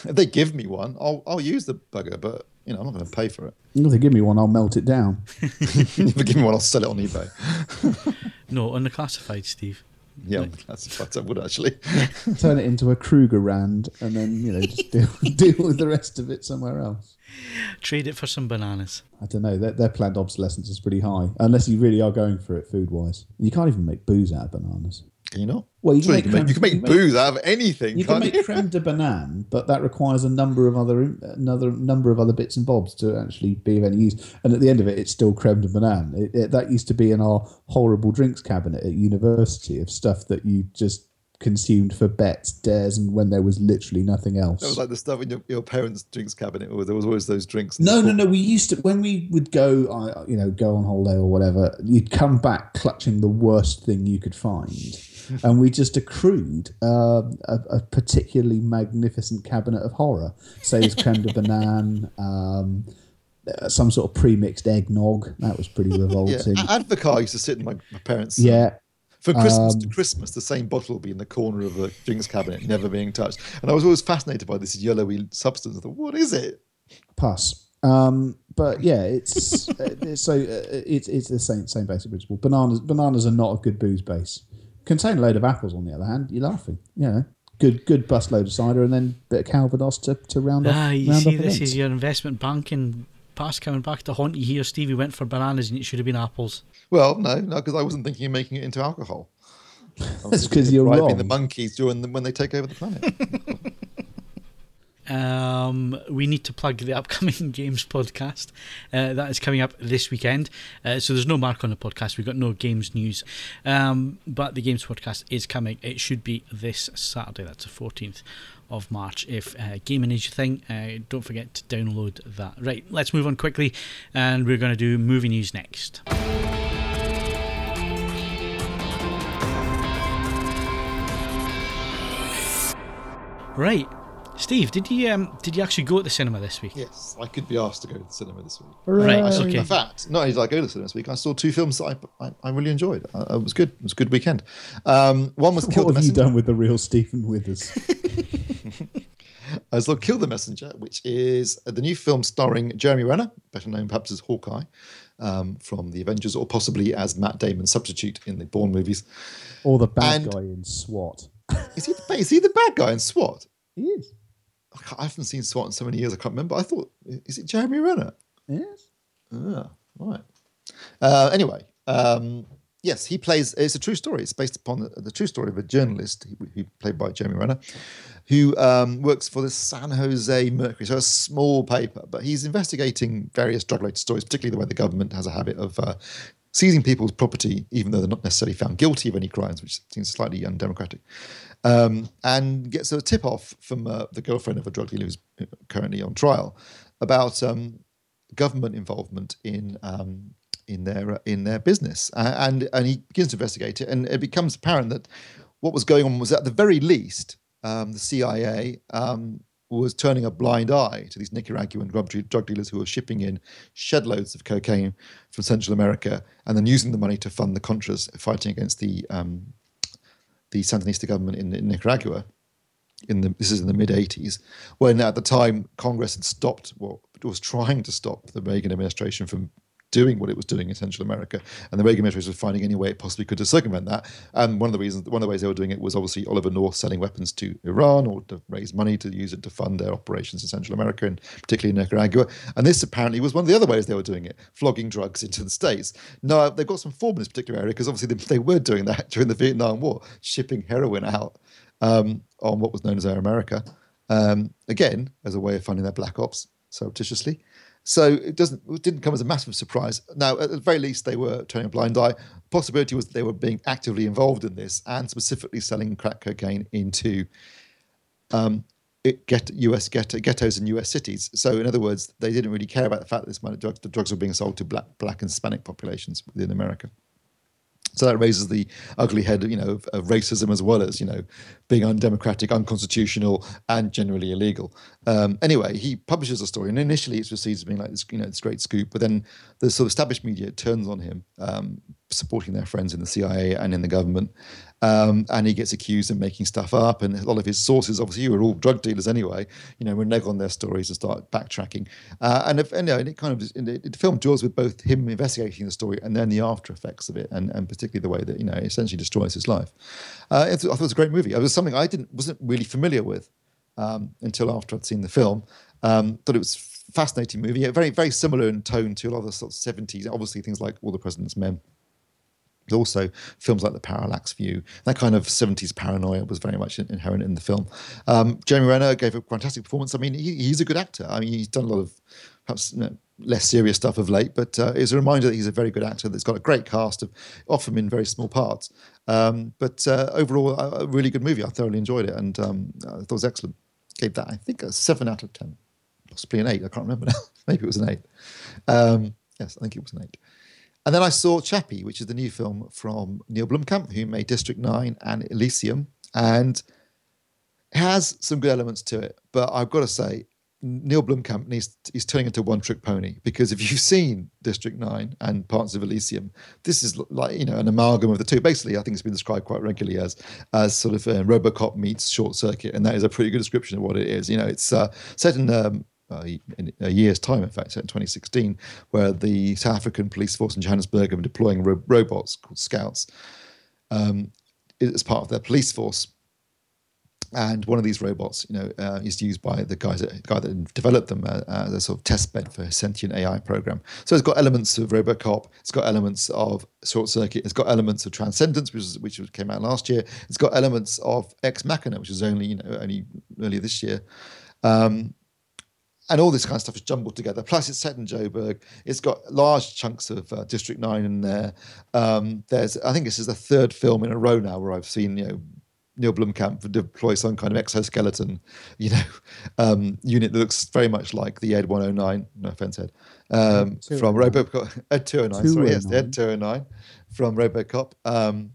If they give me one, I'll I'll use the bugger, but you know I'm not going to pay for it. If they give me one, I'll melt it down. if they give me one, I'll sell it on eBay. No, on the classified, Steve. Yeah, that's what I would actually. Turn it into a Kruger rand, and then you know just deal, deal with the rest of it somewhere else. Trade it for some bananas. I don't know. Their, their planned obsolescence is pretty high, unless you really are going for it food wise. You can't even make booze out of bananas. Can you not? Well, you can Sure, make you can make, you can make you can booze out of anything. You can can't make creme de banane, but that requires a number of other another number of other bits and bobs to actually be of any use. And at the end of it, it's still creme de banane. It, it, that used to be in our horrible drinks cabinet at university of stuff that you just consumed for bets, dares, and when there was literally nothing else. That was like the stuff in your, your parents' drinks cabinet, where there was always those drinks. No, no, no. We used to when we would go, uh, you know, go on holiday or whatever. You'd come back clutching the worst thing you could find, and we just accrued uh, a, a particularly magnificent cabinet of horror. Say it's creme de banane, um, uh, some sort of pre-mixed eggnog. That was pretty Yeah, revolting. A- Advocaat used to sit in my, my parents' Yeah, For Christmas Um, to Christmas, the same bottle will be in the corner of the drinks cabinet, never being touched. And I was always fascinated by this yellowy substance. I thought, what is it? pass. Um, but yeah, it's uh, so uh, it's it's the same same basic principle. Bananas bananas are not a good booze base. Contain a load of apples, on the other hand, you're laughing. You know, good good bust load of cider and then a bit of Calvados to, to round off. Ah, you round see, off this events. is your investment banking past coming back to haunt you here. Stevie went for bananas and it should have been apples. Well, no, no, because I wasn't thinking of making it into alcohol. I was That's thinking 'cause of you're bribing wrong. the monkeys during the, when they take over the planet. Um, we need to plug the upcoming games podcast. Uh, that is coming up this weekend. Uh, so there's no mark on the podcast. We've got no games news. Um, but the games podcast is coming. It should be this Saturday. That's the 14th of March. If uh, gaming is your thing, uh, don't forget to download that. Right, let's move on quickly. And we're going to do movie news next. Right. Steve, did you um, did you actually go to the cinema this week? yes, I could be asked to go to the cinema this week. Right, I saw- okay. In fact, not only did I go to the cinema this week, I saw two films that I, I, I really enjoyed. Uh, it was good. It was a good weekend. Um, one was Kill What the have you done with the real Stephen Withers? I saw Kill the Messenger, which is the new film starring Jeremy Renner, better known perhaps as Hawkeye, um, from the Avengers, or possibly as Matt Damon's substitute in the Bourne movies. or the bad And- guy in SWAT? Is he the, is he the bad guy in SWAT? He is. I I haven't seen SWAT in so many years, I can't remember. I thought, is it Jeremy Renner? Yes. Ah, right. Uh, anyway, um, yes, he plays. It's a true story. It's based upon the, the true story of a journalist who, who played by Jeremy Renner, who um, works for the San Jose Mercury, so a small paper. But he's investigating various drug-related stories, particularly the way the government has a habit of. Uh, Seizing people's property, even though they're not necessarily found guilty of any crimes, which seems slightly undemocratic, um, and gets a tip off from uh, the girlfriend of a drug dealer who's currently on trial about um, government involvement in um, in their uh, in their business, uh, and and he begins to investigate it, and it becomes apparent that what was going on was at the very least um, the CIA um, was turning a blind eye to these Nicaraguan drug, dealers who were shipping in shed loads of cocaine from Central America, and then using the money to fund the Contras fighting against the um, the Sandinista government in, in Nicaragua in the this is in the mid 80s when at the time congress had stopped what was trying to stop the reagan administration from doing what it was doing in central america. And the reagan administration was finding any way it possibly could to circumvent that. And one of the reasons one of the ways they were doing it was obviously oliver north selling weapons to iran or to raise money to use it to fund their operations in central america and particularly in nicaragua. And this apparently was one of the other ways they were doing it flogging drugs into the states. Now they've got some form in this particular area because obviously they, they were doing that during the vietnam war shipping heroin out um, on what was known as Air America, um, again as a way of funding their black ops surreptitiously. So it doesn't it didn't come as a massive surprise. Now, at the very least, they were turning a blind eye. The Possibility was that they were being actively involved in this and specifically selling crack cocaine into um, it get U.S. ghetto, ghettos in U.S. cities. So, in other words, they didn't really care about the fact that this money, drugs, the drugs were being sold to black, black and Hispanic populations within America. So that raises the ugly head, you know, of, of racism as well as you know being undemocratic, unconstitutional, and generally illegal. Um, anyway, he publishes a story, and initially it's received as being like this, you know, this great scoop. But then the sort of established media turns on him, um, supporting their friends in the CIA and in the government, um, and he gets accused of making stuff up. And a lot of his sources, obviously, were all drug dealers anyway, you know, renege on their stories and start backtracking. Uh, and, if, and, you know, and it kind of it, the film deals with both him investigating the story and then the after effects of it, and, and particularly the way that you know essentially destroys his life. Uh, I thought it was a great movie. It was something I didn't wasn't really familiar with um, until after I'd seen the film. Um, thought it was fascinating movie. Very very similar in tone to a lot of the sort of seventies. Obviously things like All the President's Men also films like The Parallax View, that kind of 70s paranoia was very much inherent in the film. Um, Jeremy Renner gave a fantastic performance. I mean, he, he's a good actor. I mean, he's done a lot of perhaps you know, less serious stuff of late, but uh, it's a reminder that he's a very good actor that's got a great cast of often in very small parts. Um, but uh, overall, a, really good movie. I thoroughly enjoyed it and um, I thought it was excellent. Gave that, I think, a seven out of 10, possibly an eight. I can't remember now. Maybe it was an eight. Um, yes, I think it was an eight. And then I saw Chappie, which is the new film from Neil Blomkamp, who made District 9 and Elysium. And has some good elements to it. But I've got to say, Neil Blomkamp needs he's turning into one trick pony because if you've seen District Nine and parts of Elysium, this is like you know an amalgam of the two. Basically, I think it's been described quite regularly as as sort of uh, RoboCop meets Short Circuit, and that is a pretty good description of what it is. You know, it's uh, set in, um, in a year's time, in fact, in 2016, where the South African police force in Johannesburg have been deploying ro- robots called Scouts um, as part of their police force and one of these robots, you know, uh, is used by the guys that, guy that developed them uh, as a sort of test bed for a sentient AI program. So it's got elements of RoboCop, it's got elements of Short Circuit, it's got elements of Transcendence, which is, which came out last year. It's got elements of Ex Machina, which was only you know only earlier this year. Um, and all this kind of stuff is jumbled together. Plus, it's set in Joburg. It's got large chunks of uh, District Nine in there. Um, there's, I think this is the third film in a row now where I've seen you know Neil Blomkamp deploy some kind of exoskeleton, you know, um, unit that looks very much like the Ed 109. No offense, Ed. Um, from RoboCop, Ed 209. Sorry, yes, Ed 209 from RoboCop. Um,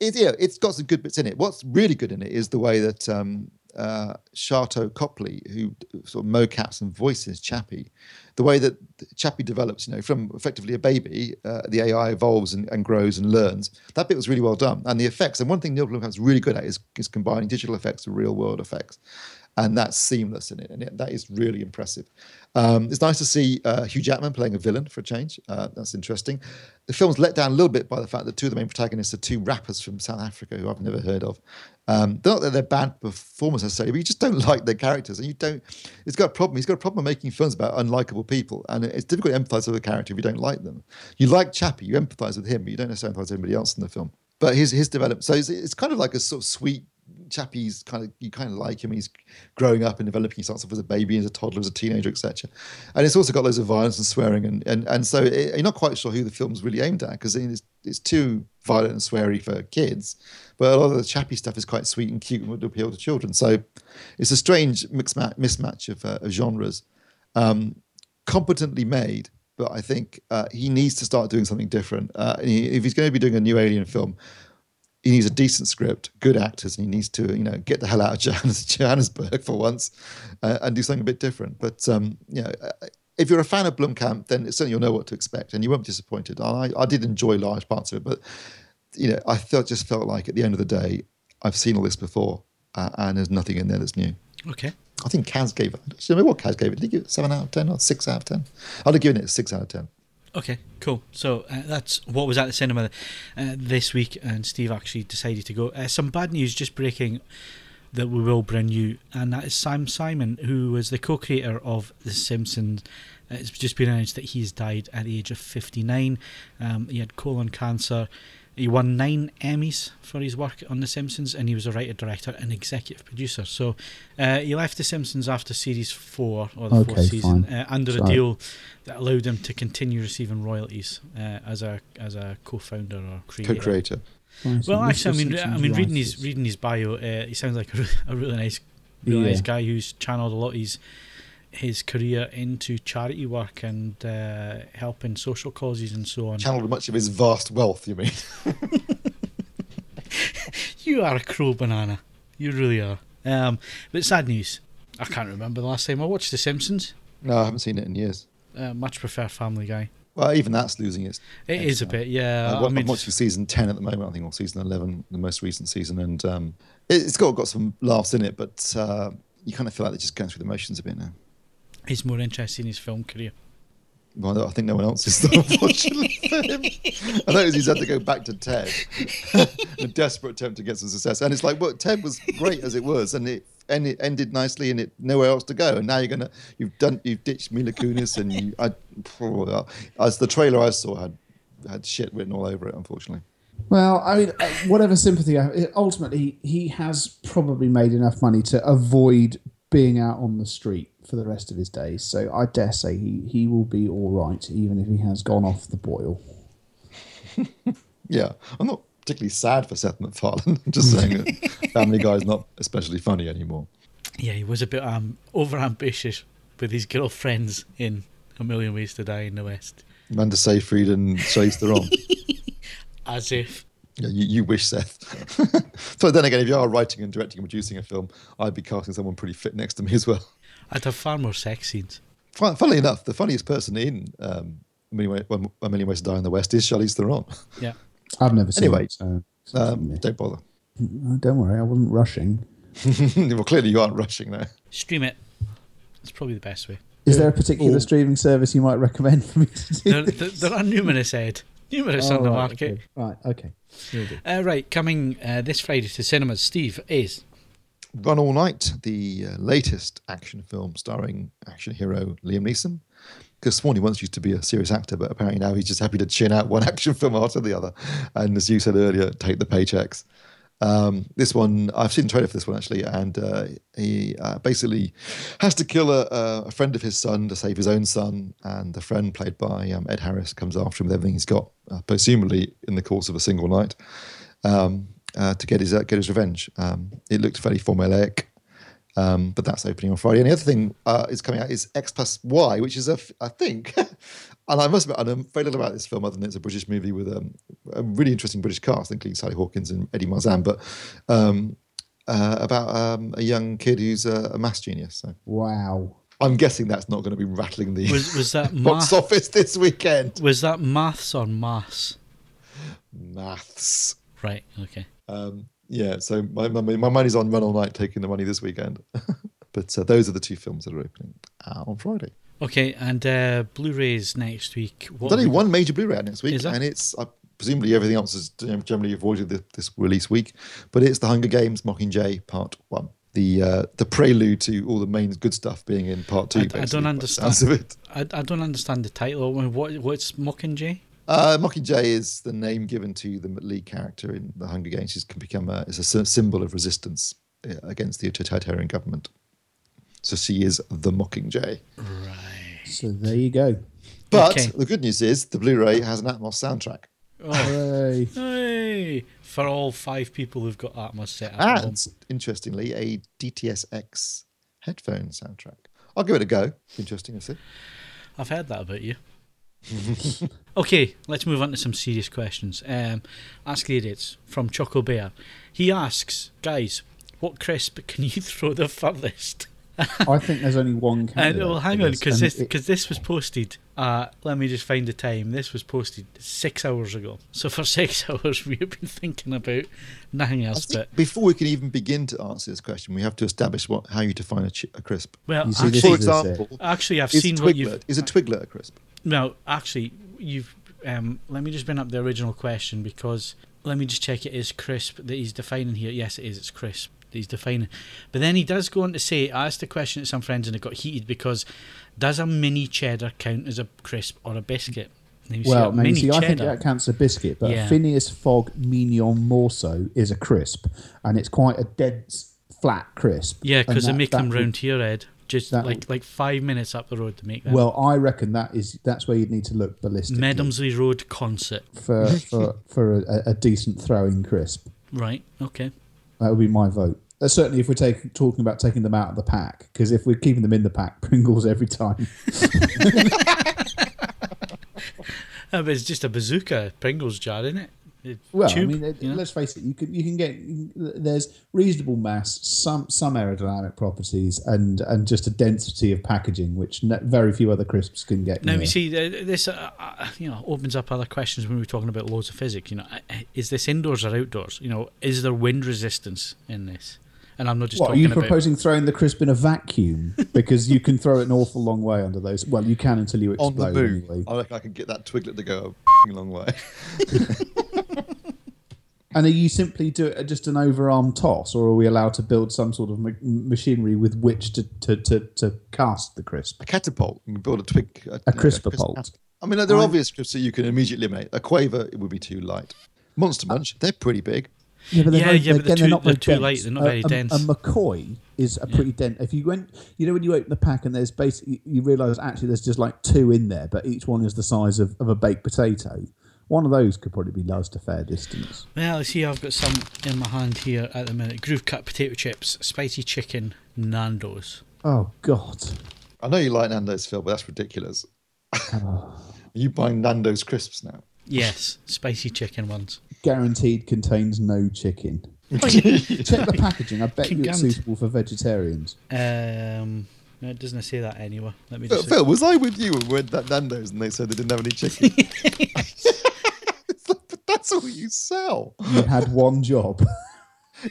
it, yeah, it's got some good bits in it. What's really good in it is the way that um, uh, Sharlto Copley, who sort of mocaps and voices Chappie, the way that Chappie develops, you know, from effectively a baby, uh, the AI evolves and, and, grows and learns. That bit was really well done, and the effects. And one thing Neil Blomkamp's really good at is, is combining digital effects with real world effects and that's seamless in it, and it, that is really impressive. Um, it's nice to see uh, Hugh Jackman playing a villain for a change. Uh, that's interesting. The film's let down a little bit by the fact that two of the main protagonists are two rappers from South Africa who I've never heard of. Um, not that they're bad performers necessarily, but you just don't like their characters, and you don't. It's got a problem. He's got a problem making films about unlikable people, and it's difficult to empathise with a character if you don't like them. You like Chappie, you empathise with him, but you don't necessarily empathise with anybody else in the film. But his his development, so it's, it's kind of like a sort of sweet Chappie's kind of you kind of like him. He's growing up and developing. He starts off as a baby, as a toddler, as a teenager, etc. And it's also got loads of violence and swearing, and and and so it, you're not quite sure who the film's really aimed at because it's, it's too violent and sweary for kids. But a lot of the Chappie stuff is quite sweet and cute and would appeal to children. So it's a strange mix mismatch of, uh, of genres, um, competently made. But I think uh, he needs to start doing something different. Uh, he, if he's going to be doing a new Alien film, he needs a decent script, good actors, and he needs to, you know, get the hell out of Johannesburg for once uh, and do something a bit different. But um, you know, uh, if you're a fan of Blomkamp, then certainly you'll know what to expect, and you won't be disappointed. I, I did enjoy large parts of it, but you know, I felt just felt like at the end of the day, I've seen all this before, uh, and there's nothing in there that's new. Okay. I think Cas gave it. Do you remember what Cas gave it? Did he give it seven out of ten or six out of ten? I'd have given it a six out of ten. Okay, cool. So uh, that's what was at the cinema uh, this week, and Steve actually decided to go. Uh, some bad news just breaking that we will bring you, and that is Sam Simon, who was the co-creator of The Simpsons. Uh, it's just been announced that he's died at the age of 59. Um, he had colon cancer. He won nine Emmys for his work on The Simpsons, and he was a writer, director, and executive producer. So uh, he left The Simpsons after series four or the okay, fourth season uh, under Sorry. a deal that allowed him to continue receiving royalties uh, as a as a co-founder or creator. Co-creator. well, actually, I mean, I mean, reading his reading his bio, uh, he sounds like a, a really nice, really yeah. nice guy who's channeled a lot of his his career into charity work and uh, helping social causes and so on. Channeled much of his vast wealth, you mean? you are a cruel banana. You really are. Um, but sad news. I can't remember the last time I watched The Simpsons. No, I haven't seen it in years. Uh, much prefer Family Guy. Well, even that's losing its. It is a bit, yeah. Uh, I mean, I'm watching season ten at the moment. I think, or season eleven, the most recent season, and um, it, has got got some laughs in it, but uh, you kind of feel like they're just going through the motions a bit now he's more interested in his film career. Well, I think no one else is, unfortunately for him. I noticed he's had to go back to Ted, a desperate attempt to get some success. And it's like, well, Ted was great as it was, and it and it ended nicely, and it nowhere else to go. And now you're gonna, you've done, you've ditched Mila Kunis, and you, I, as the trailer I saw had had shit written all over it, unfortunately. Well, I mean, uh, whatever sympathy, I, ultimately, he has probably made enough money to avoid being out on the street for the rest of his days. So I dare say he, he will be all right, even if he has gone off the boil. Yeah, I'm not particularly sad for Seth MacFarlane. I'm just saying that Family Guy is not especially funny anymore. Yeah, he was a bit um, over ambitious with his girlfriends in A Million Ways to Die in the West. Amanda Seyfried and Charlize Theron. As if. Yeah, you, you wish, Seth. so then again, if you are writing and directing and producing a film, I'd be casting someone pretty fit next to me as well. I'd have far more sex scenes. Fun- Funnily enough, the funniest person in um, A, Million Way, One- A Million Ways to Die in the West is Charlize Theron. Yeah. I've never seen Anyway, it, so Um, don't bother. Oh, don't worry, I wasn't rushing. well, clearly you aren't rushing there. Stream it. It's probably the best way. Is there a particular Or- streaming service you might recommend for me to do? There, there, there are numerous, Ed. Numerous Oh, on the right, market. Okay. Right, okay. Will. Uh, right, coming uh, this Friday to cinemas, Steve, is Run All Night, the uh, latest action film starring action hero Liam Neeson. Because Swan, he once used to be a serious actor, but apparently now he's just happy to chin out one action film after the other. And as you said earlier, take the paychecks. Um, this one, I've seen the trailer for this one actually, and uh, he uh, basically has to kill a, a friend of his son to save his own son. And the friend, played by um, Ed Harris, comes after him with everything he's got, uh, presumably in the course of a single night, um, uh, to get his uh, get his revenge. Um, it looked fairly formulaic. Um, but that's opening on Friday. And the other thing uh, is coming out is X plus Y, which is a, f- I think, and I must admit, I know very little about this film other than it's a British movie with um, a really interesting British cast, including Sally Hawkins and Eddie Marsan, but um, uh, about um, a young kid who's a, a maths genius. So Wow. I'm guessing that's not going to be rattling the was was that box math, office this weekend. was that maths or maths? Maths. Right. Okay. Um, yeah, so my, my, my money's on Run All Night taking the money this weekend. but uh, those are the two films that are opening uh, on Friday. Okay, and uh, Blu-rays next week. What There's only we- one major Blu-ray out next week, and it's uh, presumably everything else is generally avoided the, this release week. But it's The Hunger Games Mockingjay Part One, the uh, the prelude to all the main good stuff being in Part Two. I- I don't understand. I, I don't understand the title. What what's Mockingjay? Uh, Mockingjay is the name given to the lead character in The Hunger Games. She's can become a, is a symbol of resistance uh, against the totalitarian government. So she is the Mockingjay. Right. So there you go. But Okay. the good news is the Blu-ray has an Atmos soundtrack. Oh, Hooray. hey! For all five people who've got Atmos set up. at home. and interestingly, a DTSX headphone soundtrack. I'll give it a go. Interesting, I see. I've heard that about you. okay, let's move on to some serious questions. Um, Ask the Idiots from Choco Bear. He asks, guys, what crisp can you throw the furthest? I think there's only one And well, hang on, because this it- this was posted. Uh, let me just find the time. This was posted six hours ago. So for six hours, we have been thinking about nothing else. But before we can even begin to answer this question, we have to establish what how you define a, chi- a crisp. well, You see, this For actually, is this, uh, example, actually, I've is seen what you've is a Twiglet a crisp? No, actually, you've. Um, let me just bring up the original question because let me just check it is crisp that he's defining here. Yes, it is. It's crisp that he's defining. But then he does go on to say, I asked a question to some friends and it got heated because does a mini cheddar count as a crisp or a biscuit? Well, said, no, you mini see, I think that counts as a biscuit, but Yeah. Phineas Fogg Mignon Morceaux is a crisp, and it's quite a dense, flat crisp. yeah, because they And that- make them round here, Ed. Just that like like five minutes up the road to make them. Well, I reckon that is that's where you'd need to look ballistic Medomsley Road Consett. for for for a, a decent throwing crisp. Right. Okay. That would be my vote. Uh, certainly, if we're taking talking about taking them out of the pack, because if we're keeping them in the pack, Pringles every time. Uh, but it's just a bazooka Pringles jar, isn't it? It- Well, tube, I mean, it- you know? let's face it. You can you can get there's reasonable mass, some some aerodynamic properties, and and just a density of packaging, which ne- very few other crisps can get. Now near. you see, this uh, uh, you know opens up other questions when we're talking about loads of physics. You know, is this indoors or outdoors? You know, is there wind resistance in this? And I'm not just What are talking you about. proposing throwing the crisp in a vacuum because you can throw it an awful long way under those? Well, you can until you explode. On explode. the move. Anyway. I reckon I could get that Twiglet to go a long way. And are you simply do it just an overarm toss, or are we allowed to build some sort of ma- machinery with which to, to, to, to cast the crisp? A catapult. You can build a twig. A crisp-a-pult. cat- I mean, there are I- obvious crisps that you can immediately eliminate. A quaver, it would be too light. Monster uh, Munch, they're pretty big. Yeah, but they're Yeah, very, yeah, but they're again, too- not they're very too dense. light, they're not very um, a, dense. A McCoy is a pretty dense. If you went, you know, when you open the pack and there's basically, you realise actually there's just like two in there, but each one is the size of, of a baked potato. One of those could probably be lost a fair distance. Well, see, I've got some in my hand here at the minute. Groove cut potato chips, spicy chicken, Nando's. Oh God! I know you like Nando's, Phil, but that's ridiculous. Are you buying Nando's crisps now? Yes, spicy chicken ones. Guaranteed contains no chicken. Check the packaging. I bet you it's suitable for vegetarians. Um, no, it doesn't say that anywhere. Let me Phil, just. Phil, was I with you when we went that Nando's and they said they didn't have any chicken? It's like, but that's all you sell. You had one job.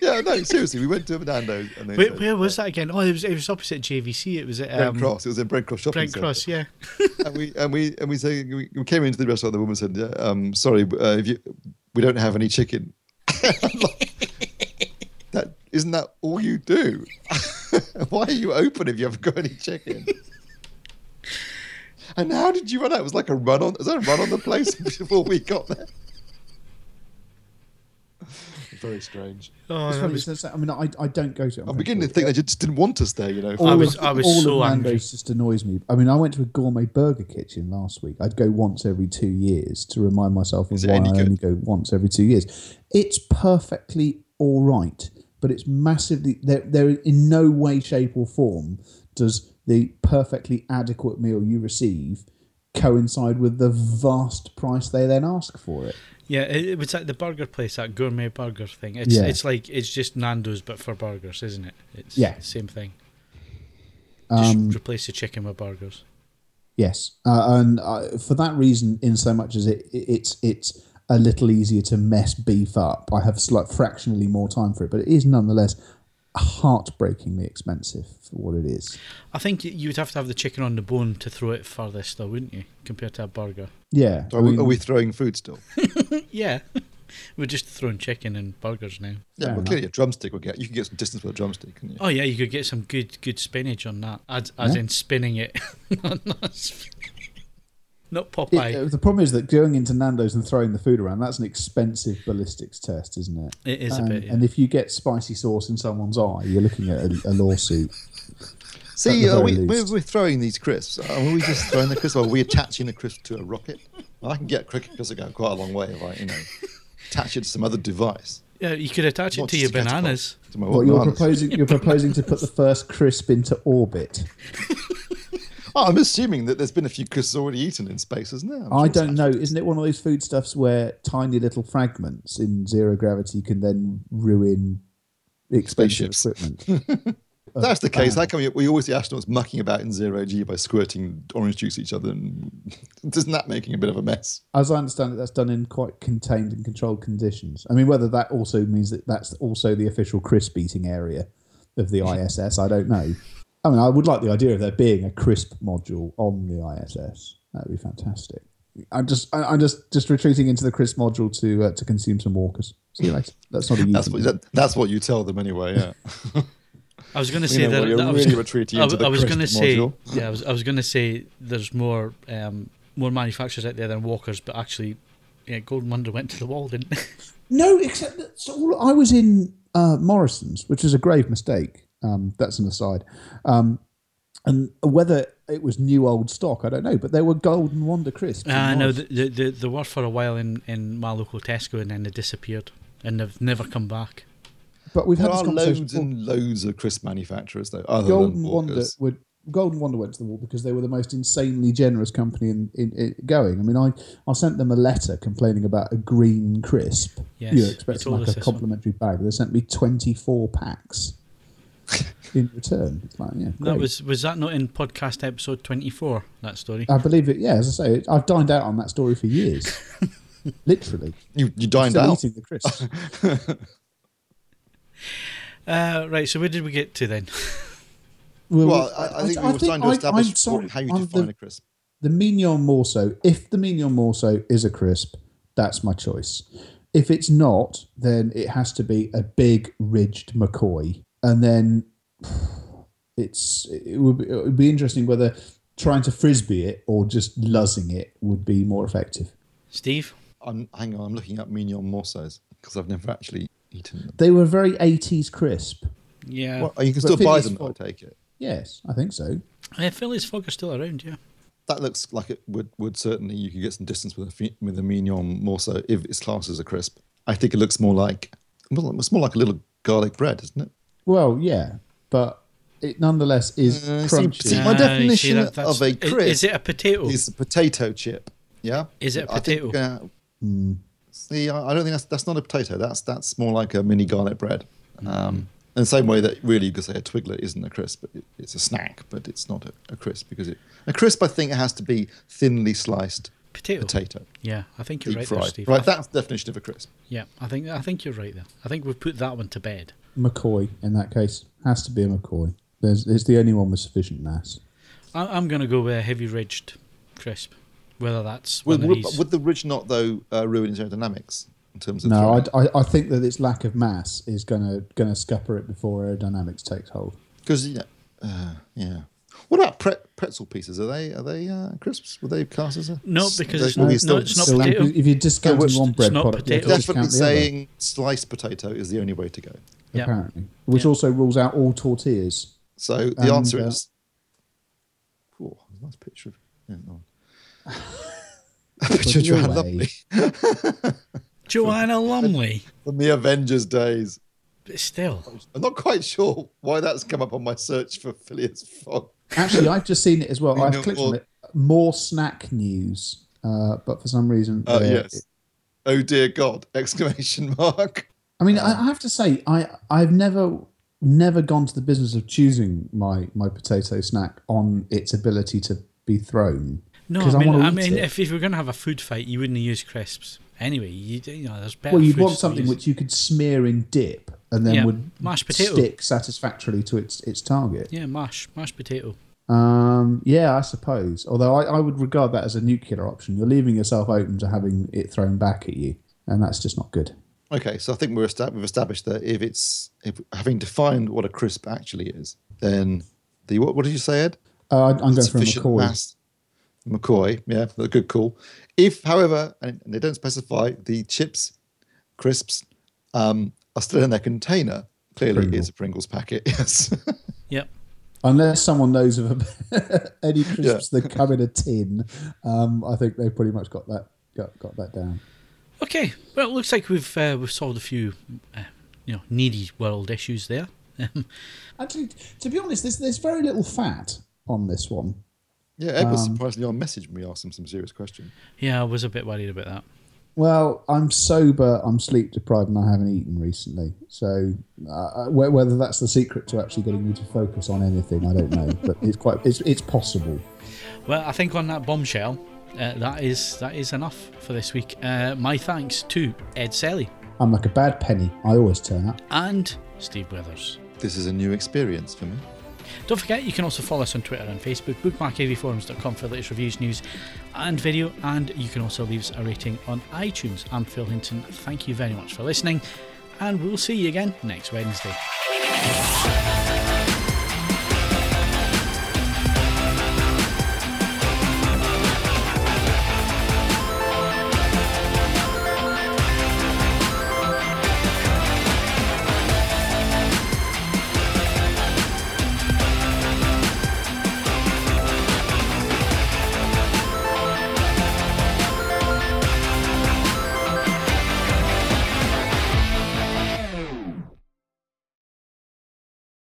Yeah, no, seriously, we went to a Nando's and they Where, said, where was that again? Oh, it was it was opposite JVC. It was at Brent um, Cross. It was in Brent Cross shopping Brent centre. Cross. Yeah. and we and we and we say we, we came into the restaurant. The woman said, yeah, um, "Sorry, uh, if you, we don't have any chicken." I'm like, that isn't that all you do? Why are you open if you haven't got any chicken? And how did you run out? It was like a run on. Was that a run on the place before we got there? Very strange. Oh, It's that funny, was- I mean, I, I don't go to. I'm beginning to think they just didn't want us there. You know, I All was- of- I was all so of angry. Nando's just annoys me. I mean, I went to a gourmet burger kitchen last week. I'd go once every two years to remind myself of why I good? only go once every two years. It's perfectly all right, but it's massively. There, there in no way, shape, or form does the perfectly adequate meal you receive coincide with the vast price they then ask for it. Yeah, it, it was at the burger place, that gourmet burger thing. It's Yeah. it's like it's just Nando's but for burgers, isn't it? It's Yeah. same thing. Just Um, replace the chicken with burgers. Yes, uh, and uh, for that reason, in so much as it, it's it's a little easier to mess beef up, I have slight fractionally more time for it, but it is nonetheless heartbreakingly expensive for what it is. I think you would have to have the chicken on the bone to throw it furthest, though, wouldn't you? Compared to a burger. Yeah, are, I we, are we throwing food still? Yeah, we're just throwing chicken and burgers now. Yeah, Fair well, clearly a drumstick will get. You can get some distance with a drumstick, can you? Oh yeah, you could get some good good spinach on that, as, as Yeah. in spinning it, not not, spin- not it- Popeye. uh, the problem is that going into Nando's and throwing the food around—that's an expensive ballistics test, isn't it? it is and, a bit. Yeah. and if you get spicy sauce in someone's eye, you're looking at a, a lawsuit. See, are we, we're, we're throwing these crisps. Are we just throwing the crisps, or are we attaching the crisp to a rocket? Well, I can get cricket because I go quite a long way if I, you know, attach it to some other device. yeah, you could attach it to your bananas. To my What you're bananas. proposing? You're proposing to put the first crisp into orbit. Oh, I'm assuming that there's been a few crisps already eaten in space, isn't there? I'm I sure don't know. Isn't it one of those foodstuffs where tiny little fragments in zero gravity can then ruin expensive Spaceships. equipment? If oh, that's the case. How come we- we always see astronauts mucking about in zero G by squirting orange juice at each other? And isn't that making a bit of a mess? As I understand it, that's done in quite contained and controlled conditions. I mean, whether that also means that that's also the official crisp eating area of the ISS, I don't know. I mean, I would like the idea of there being a crisp module on the ISS. That would be fantastic. I'm just, I- I'm just, just retreating into the crisp module to uh, to consume some walkers. See you later. That's not a That's what, that, that's what you tell them anyway. Yeah. I was going to You say know, that, well, you're that I was, really retreating I, into the I was crisp going to say, module. yeah, I was, I was going to say there's more um, more manufacturers out there than Walkers, but actually, yeah, Golden Wonder went to the wall, didn't they? No, except that so I was in uh, Morrison's, which is a grave mistake. Um, that's an aside. Um, and whether it was new old stock, I don't know. But there were Golden Wonder crisps. in I know Morrison's. the, the, the, they were for a while in, in my local Tesco and then they disappeared and they've never come back. But we've There had are this conversation. loads before. and loads of crisp manufacturers, though. Other Golden than Wonder would. Golden Wonder went to the wall because they were the most insanely generous company in, in, in going. I mean, I, I sent them a letter complaining about a green crisp. Yes, you know, you expecting like a this one. complimentary bag. They sent me 24 packs in return. It's like, yeah, That was was that not in podcast episode twenty four? That story. I believe it. Yeah, as I say, I've dined out on that story for years. Literally, You, you dined out. eating the crisps. Uh, right. So where did we get to then? Well, I, I think we were trying to establish I'm sorry, how you I'm define the, a crisp. the mignon morceau. If the mignon morceau is a crisp, that's my choice. If it's not, then it has to be a big ridged McCoy, and then it's it would be, it would be interesting whether trying to frisbee it or just luzzing it would be more effective. Steve? I'm hang on. I'm looking up mignon morceaux because I've never actually eaten them. They were very 80s crisp. Yeah. Well, you can But still buy Phileas them. I Fogg- take it. Yes, I think so. Uh, Phileas Fogg are still around, yeah. That looks like it would, would certainly you could get some distance with a fi- with a mignon morceau if it's classed as a crisp. I think it looks more like well, it's more like a little garlic bread, isn't it? Well, yeah, but it nonetheless is Uh, crunchy. see, my you definition that- of a crisp Is it a potato? It's a potato chip. Yeah. Is it a I think, potato? uh, Hmm. See, I I don't think that's that's not a potato. That's that's more like a mini garlic bread. Hmm. Um, in the same way that really you could say a twiglet isn't a crisp, but it, it's a snack, but it's not a, a crisp because it a crisp. I think it has to be thinly sliced potato. potato, Yeah, I think you're deep right there. Steve. Right, that's the definition of a crisp. Yeah, I think I think you're right there. I think we've put that one to bed. McCoy in that case has to be a McCoy. There's, it's the only one with sufficient mass. I, I'm going to go with a heavy ridged crisp. Whether that's Would, would, would the ridge not though uh, ruin its aerodynamics in terms of? No. I, I, I think that its lack of mass is gonna gonna scupper it before aerodynamics takes hold. Because yeah, uh, yeah. What about pre- pretzel pieces? Are they are they uh, crisps? Were they classed as a? No, because it's not- are they no, it's not So potato. if you're discounting which- one bread not product, you have. Definitely discount the other. saying sliced potato is the only way to go. Yeah. Apparently, which Yeah. also rules out all tortillas. So the And, answer uh, is. Oh, nice picture of. Yeah, no. a picture of your Joanne way. Lumley Joanna Lumley. from the Avengers days. But still, I'm not quite sure why that's come up on my search for Phileas Fogg. Actually, I've just seen it as well. I've clicked on it. More snack news, uh, but for some reason, Oh uh, yes. Oh dear God! Exclamation mark. I mean, I, I have to say, I I've never never gone to the business of choosing my my potato snack on its ability to be thrown. no. 'Cause I mean, wanna I mean, if, if we're going to have a food fight, you wouldn't use crisps anyway. You, you know, there's better. well, you'd want something which you could smear in dip and then Yeah, would mashed potato. stick satisfactorily to its its target. Yeah, mash, mashed potato. Um, yeah, I suppose. Although I, I would regard that as a nuclear option. You're leaving yourself open to having it thrown back at you, and that's just not good. Okay, so I think we're esta- we've established that if it's if having defined what a crisp actually is, then the what, what did you say, Ed? Uh, I- I'm going for a McCoy. mass. McCoy, yeah, a good call. If, however, and they don't specify, the chips, crisps, um, are still in their container, clearly Pringle. it's a Pringles packet. Yes. Yep. Unless someone knows of a, any crisps that come in a tin, um, I think they've pretty much got that got, got that down. Okay. Well, it looks like we've uh, we've solved a few, uh, you know, needy world issues there. Actually, to be honest, there's there's very little fat on this one. yeah, Ed was Um, surprisingly on message when we asked him some serious questions. yeah, I was a bit worried about that. Well, I'm sober, I'm sleep deprived, and I haven't eaten recently. So, uh, whether that's the secret to actually getting you to focus on anything, I don't know. but it's quite it's it's possible. Well, I think on that bombshell, uh, that is that is enough for this week. Uh, my thanks to Ed Selley I'm like a bad penny. I always turn up. and Steve Withers. This is a new experience for me. Don't forget, you can also follow us on Twitter and Facebook, bookmarkavforums.com for latest reviews, news, and video. And you can also leave us a rating on iTunes. I'm Phil Hinton. Thank you very much for listening, and we'll see you again next Wednesday.